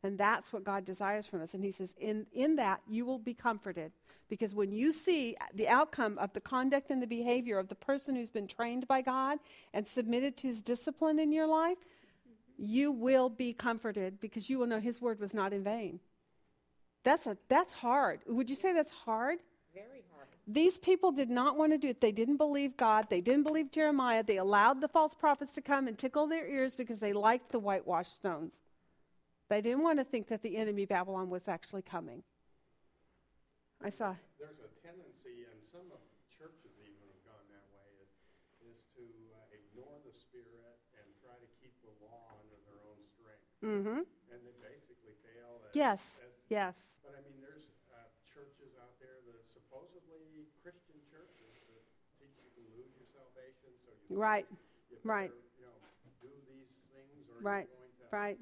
And that's what God desires from us. And He says, in, in that, you will be comforted. Because when you see the outcome of the conduct and the behavior of the person who's been trained by God and submitted to His discipline in your life, you will be comforted because you will know His word was not in vain. That's, a, that's hard. Would you say that's hard?
Very hard.
These people did not want to do it. They didn't believe God. They didn't believe Jeremiah. They allowed the false prophets to come and tickle their ears because they liked the whitewashed stones. They didn't want to think that the enemy Babylon was actually coming. I saw.
There's a tendency, and some of churches even have gone that way, is, is to uh, ignore the Spirit and try to keep the law under their own strength.
Mm-hmm.
And they basically fail. As,
yes.
As,
yes.
But I mean, there's uh, churches out there that supposedly Christian churches that teach you to lose your salvation, so you
right,
you
better, right,
you know, do these things, or
right,
to,
right.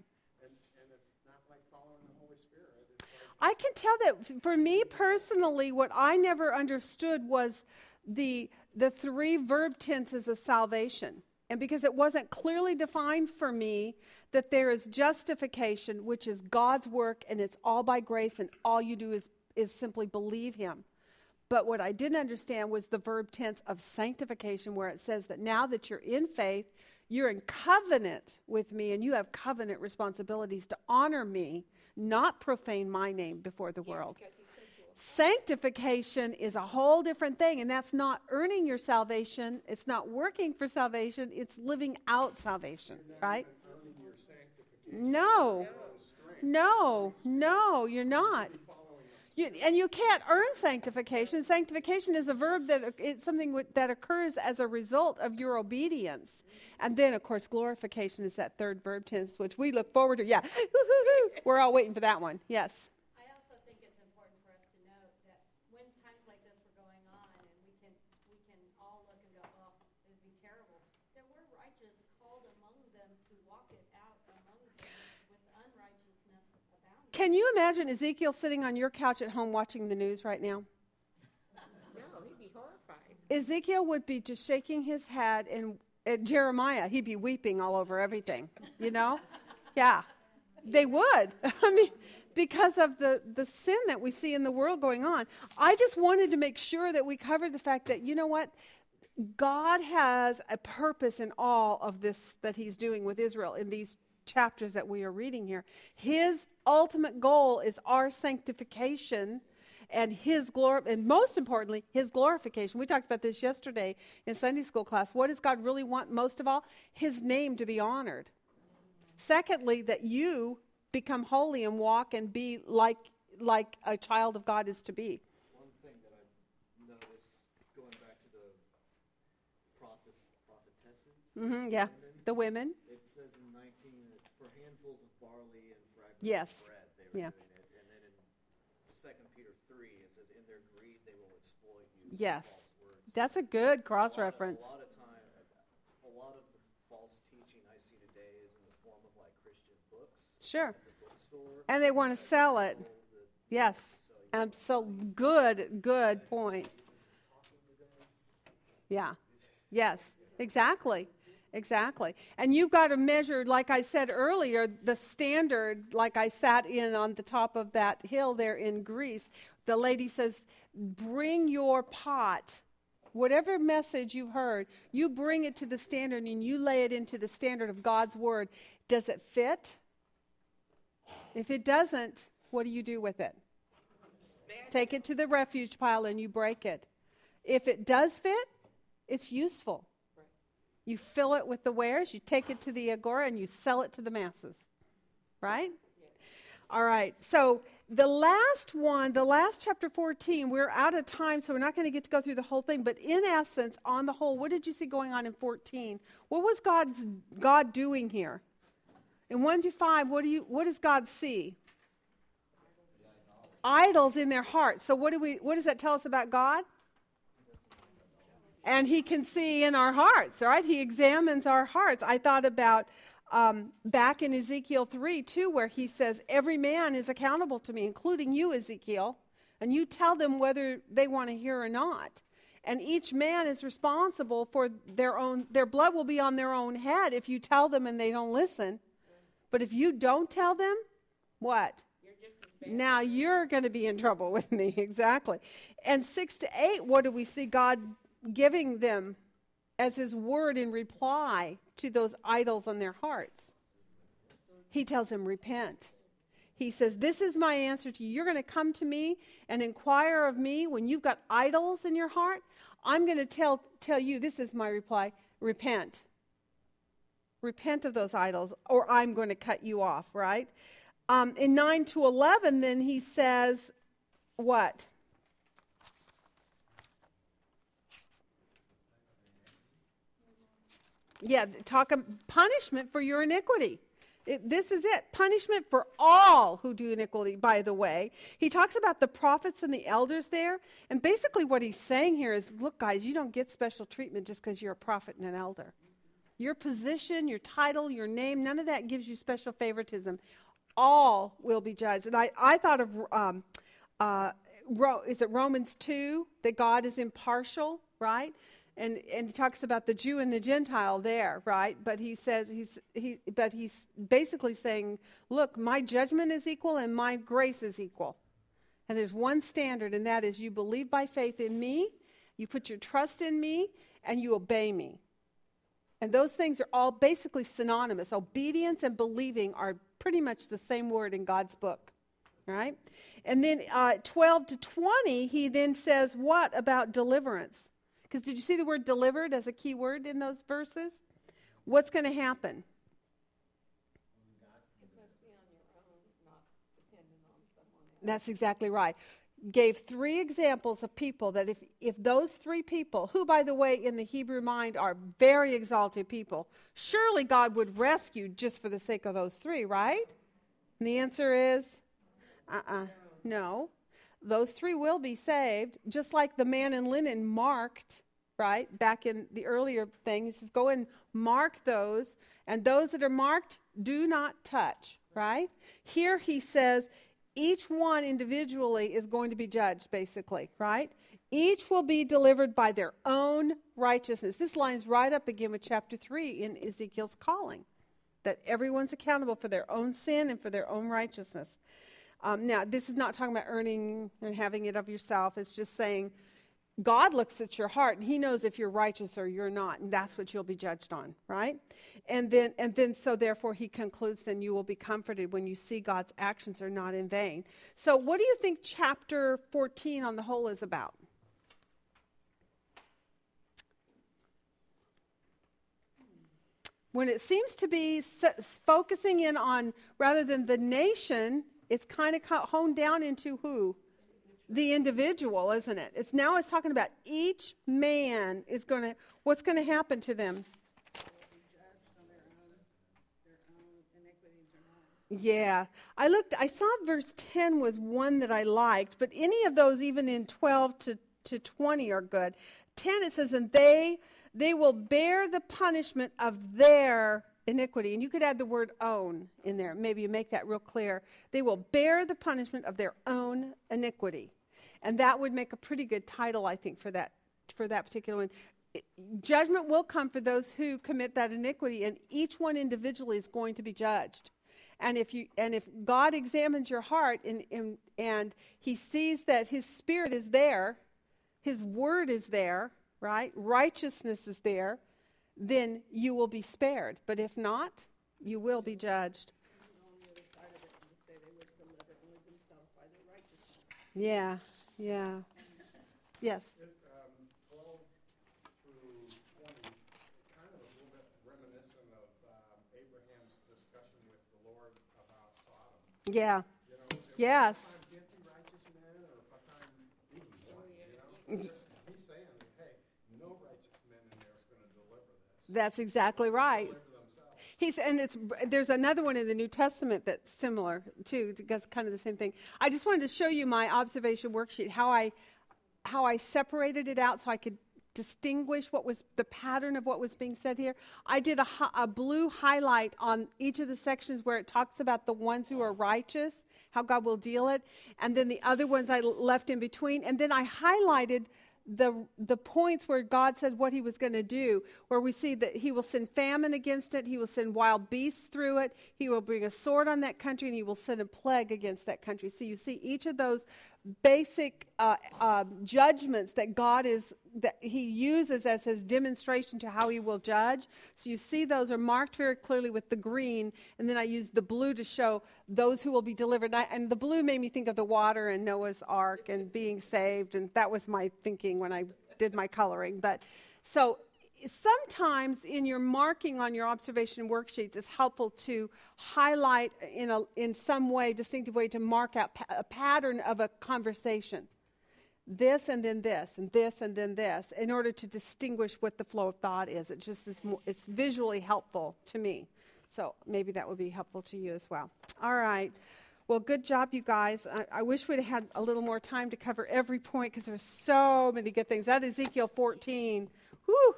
I
can tell that for me personally, what I never understood was the, the three verb tenses of salvation. And because it wasn't clearly defined for me that there is justification, which is God's work and it's all by grace, and all you do is, is simply believe Him. But what I didn't understand was the verb tense of sanctification, where it says that now that you're in faith, you're in covenant with me, and you have covenant responsibilities to honor me not profane my name before the world. Sanctification is a whole different thing, and that's not earning your salvation. It's not working for salvation. It's living out salvation, right? No, no, no, you're not. You, and you can't earn sanctification. Sanctification is a verb that it's something that occurs as a result of your obedience. And then, of course, glorification is that third verb tense, which we look forward to. Yeah, <laughs> we're all waiting for that one. Yes.
I also think it's important for us to note that when times like this were going on, and we can we can all look and go, "Oh, this would be terrible." There were righteous called among them to walk it out among them with unrighteousness abounding.
Can you imagine Ezekiel sitting on your couch at home watching the news right now?
No, he'd be horrified.
Ezekiel would be just shaking his head, and Jeremiah, he'd be weeping all over everything, you know? <laughs> yeah, they would. <laughs> I mean, because of the, the sin that we see in the world going on. I just wanted to make sure that we covered the fact that, you know what? God has a purpose in all of this that he's doing with Israel in these chapters that we are reading here. His ultimate goal is our sanctification and his glory and most importantly his glorification. We talked about this yesterday in sunday school class. What does god really want most of all? His name to be honored. Secondly that you become holy and walk and be like like a child of god is to be.
One thing that I noticed, going back to the prophets, prophetesses,
hmm yeah. the women
it says in 19, that for handfuls of barley and fragments
Yes.
bread, they were
Yeah.
doing it. And then in 2 Peter 3, it says, in their greed, they will exploit you. with
Yes.
false words.
that's a good
A
cross
lot of-
reference
A lot of time, a lot of the false teaching I see today is in the form of like Christian books.
Sure.
At the bookstore.
and they want to sell it yes and so good good point yeah yes exactly exactly. And you've got to measure like i said earlier the standard like i sat in on the top of that hill there in greece. The lady says bring your pot. Whatever message you've heard you bring it to the standard and you lay it into the standard of god's word. Does it fit? If it doesn't what do you do with it? Take it to the refuge pile and you break it. If it does fit, it's useful. You fill it with the wares, you take it to the agora, and you sell it to the masses. Right? All right. So the last one, the last chapter 14, we're out of time, so we're not going to get to go through the whole thing. But in essence, on the whole, what did you see going on in 14? What was God's God doing here? In 1 to 5, what do you what does God see? idols in their hearts. So what do we what does that tell us about God? And he can see in our hearts, right? He examines our hearts. I thought about um, back in Ezekiel 3, too, where he says, Every man is accountable to me, including you, Ezekiel, and you tell them whether they want to hear or not. And each man is responsible for their own, their blood will be on their own head if you tell them and they don't listen. But if you don't tell them, what? Now you're going to be in trouble with me, <laughs> exactly. And six to eight, what do we see God giving them as his word in reply to those idols on their hearts? He tells them, repent. He says, This is my answer to you. You're going to come to me and inquire of me when you've got idols in your heart. I'm going to tell, tell you, this is my reply repent. Repent of those idols, or I'm going to cut you off, right? Um, in 9 to 11, then he says, what? Yeah, talk um, punishment for your iniquity. It, this is it punishment for all who do iniquity, by the way. He talks about the prophets and the elders there. And basically, what he's saying here is look, guys, you don't get special treatment just because you're a prophet and an elder. Your position, your title, your name, none of that gives you special favoritism all will be judged. And I, I thought of, um, uh, Ro- is it Romans 2, that God is impartial, right? And, and he talks about the Jew and the Gentile there, right? But he says, he's, he, but he's basically saying, look, my judgment is equal and my grace is equal. And there's one standard, and that is you believe by faith in me, you put your trust in me, and you obey me. And those things are all basically synonymous. Obedience and believing are pretty much the same word in God's book. Right? And then uh, 12 to 20, he then says, What about deliverance? Because did you see the word delivered as a key word in those verses? What's going to happen? That's exactly right. Gave three examples of people that if, if those three people, who, by the way, in the Hebrew mind are very exalted people, surely God would rescue just for the sake of those three, right? And the answer is uh uh no. Those three will be saved, just like the man in linen marked, right? Back in the earlier thing, he says, go and mark those, and those that are marked, do not touch, right? Here he says, each one individually is going to be judged, basically, right? Each will be delivered by their own righteousness. This lines right up again with chapter 3 in Ezekiel's calling that everyone's accountable for their own sin and for their own righteousness. Um, now, this is not talking about earning and having it of yourself. It's just saying God looks at your heart and he knows if you're righteous or you're not, and that's what you'll be judged on, right? And then and then so therefore he concludes then you will be comforted when you see God's actions are not in vain. So what do you think chapter 14 on the whole is about? When it seems to be focusing in on rather than the nation, it's kind of honed down into who? the individual, isn't it? It's now it's talking about each man is going to what's going to happen to them. Yeah. I looked I saw verse 10 was one that I liked, but any of those even in 12 to to 20 are good. 10 it says and they they will bear the punishment of their iniquity. And you could add the word own in there. Maybe you make that real clear. They will bear the punishment of their own iniquity. And that would make a pretty good title, I think, for that, for that particular one. Judgment will come for those who commit that iniquity, and each one individually is going to be judged. And if, you, and if God examines your heart and, and, and He sees that His Spirit is there, His Word is there, right? Righteousness is there, then you will be spared. But if not, you will be judged. Yeah. Yeah. Yes.
It, um, 12 through 20, kind of a little bit reminiscent of um, Abraham's discussion with the Lord about Sodom.
Yeah.
You know,
yes.
Fifty righteous men or one, you know? He's saying, hey, no righteous men in there is going to deliver this.
That's exactly right. He's, and it's, there's another one in the New Testament that's similar too. Does kind of the same thing. I just wanted to show you my observation worksheet, how I, how I separated it out so I could distinguish what was the pattern of what was being said here. I did a, a blue highlight on each of the sections where it talks about the ones who are righteous, how God will deal it, and then the other ones I left in between, and then I highlighted the, the points where God said what he was going to do, where we see that he will send famine against it, he will send wild beasts through it, he will bring a sword on that country, and he will send a plague against that country. So you see each of those basic uh, uh, judgments that God is that He uses as His demonstration to how He will judge. So you see those are marked very clearly with the green, and then I use the blue to show those who will be delivered. And, I, and the blue made me think of the water and Noah's Ark and being saved, and that was my thinking when I did my coloring. But so sometimes in your marking on your observation worksheets, it's helpful to highlight in, a, in some way, distinctive way, to mark out pa- a pattern of a conversation. This and then this, and this and then this, in order to distinguish what the flow of thought is. It just is more, it's visually helpful to me. So maybe that would be helpful to you as well. All right. Well, good job, you guys. I, I wish we'd had a little more time to cover every point because there's so many good things. That Ezekiel 14. Whew.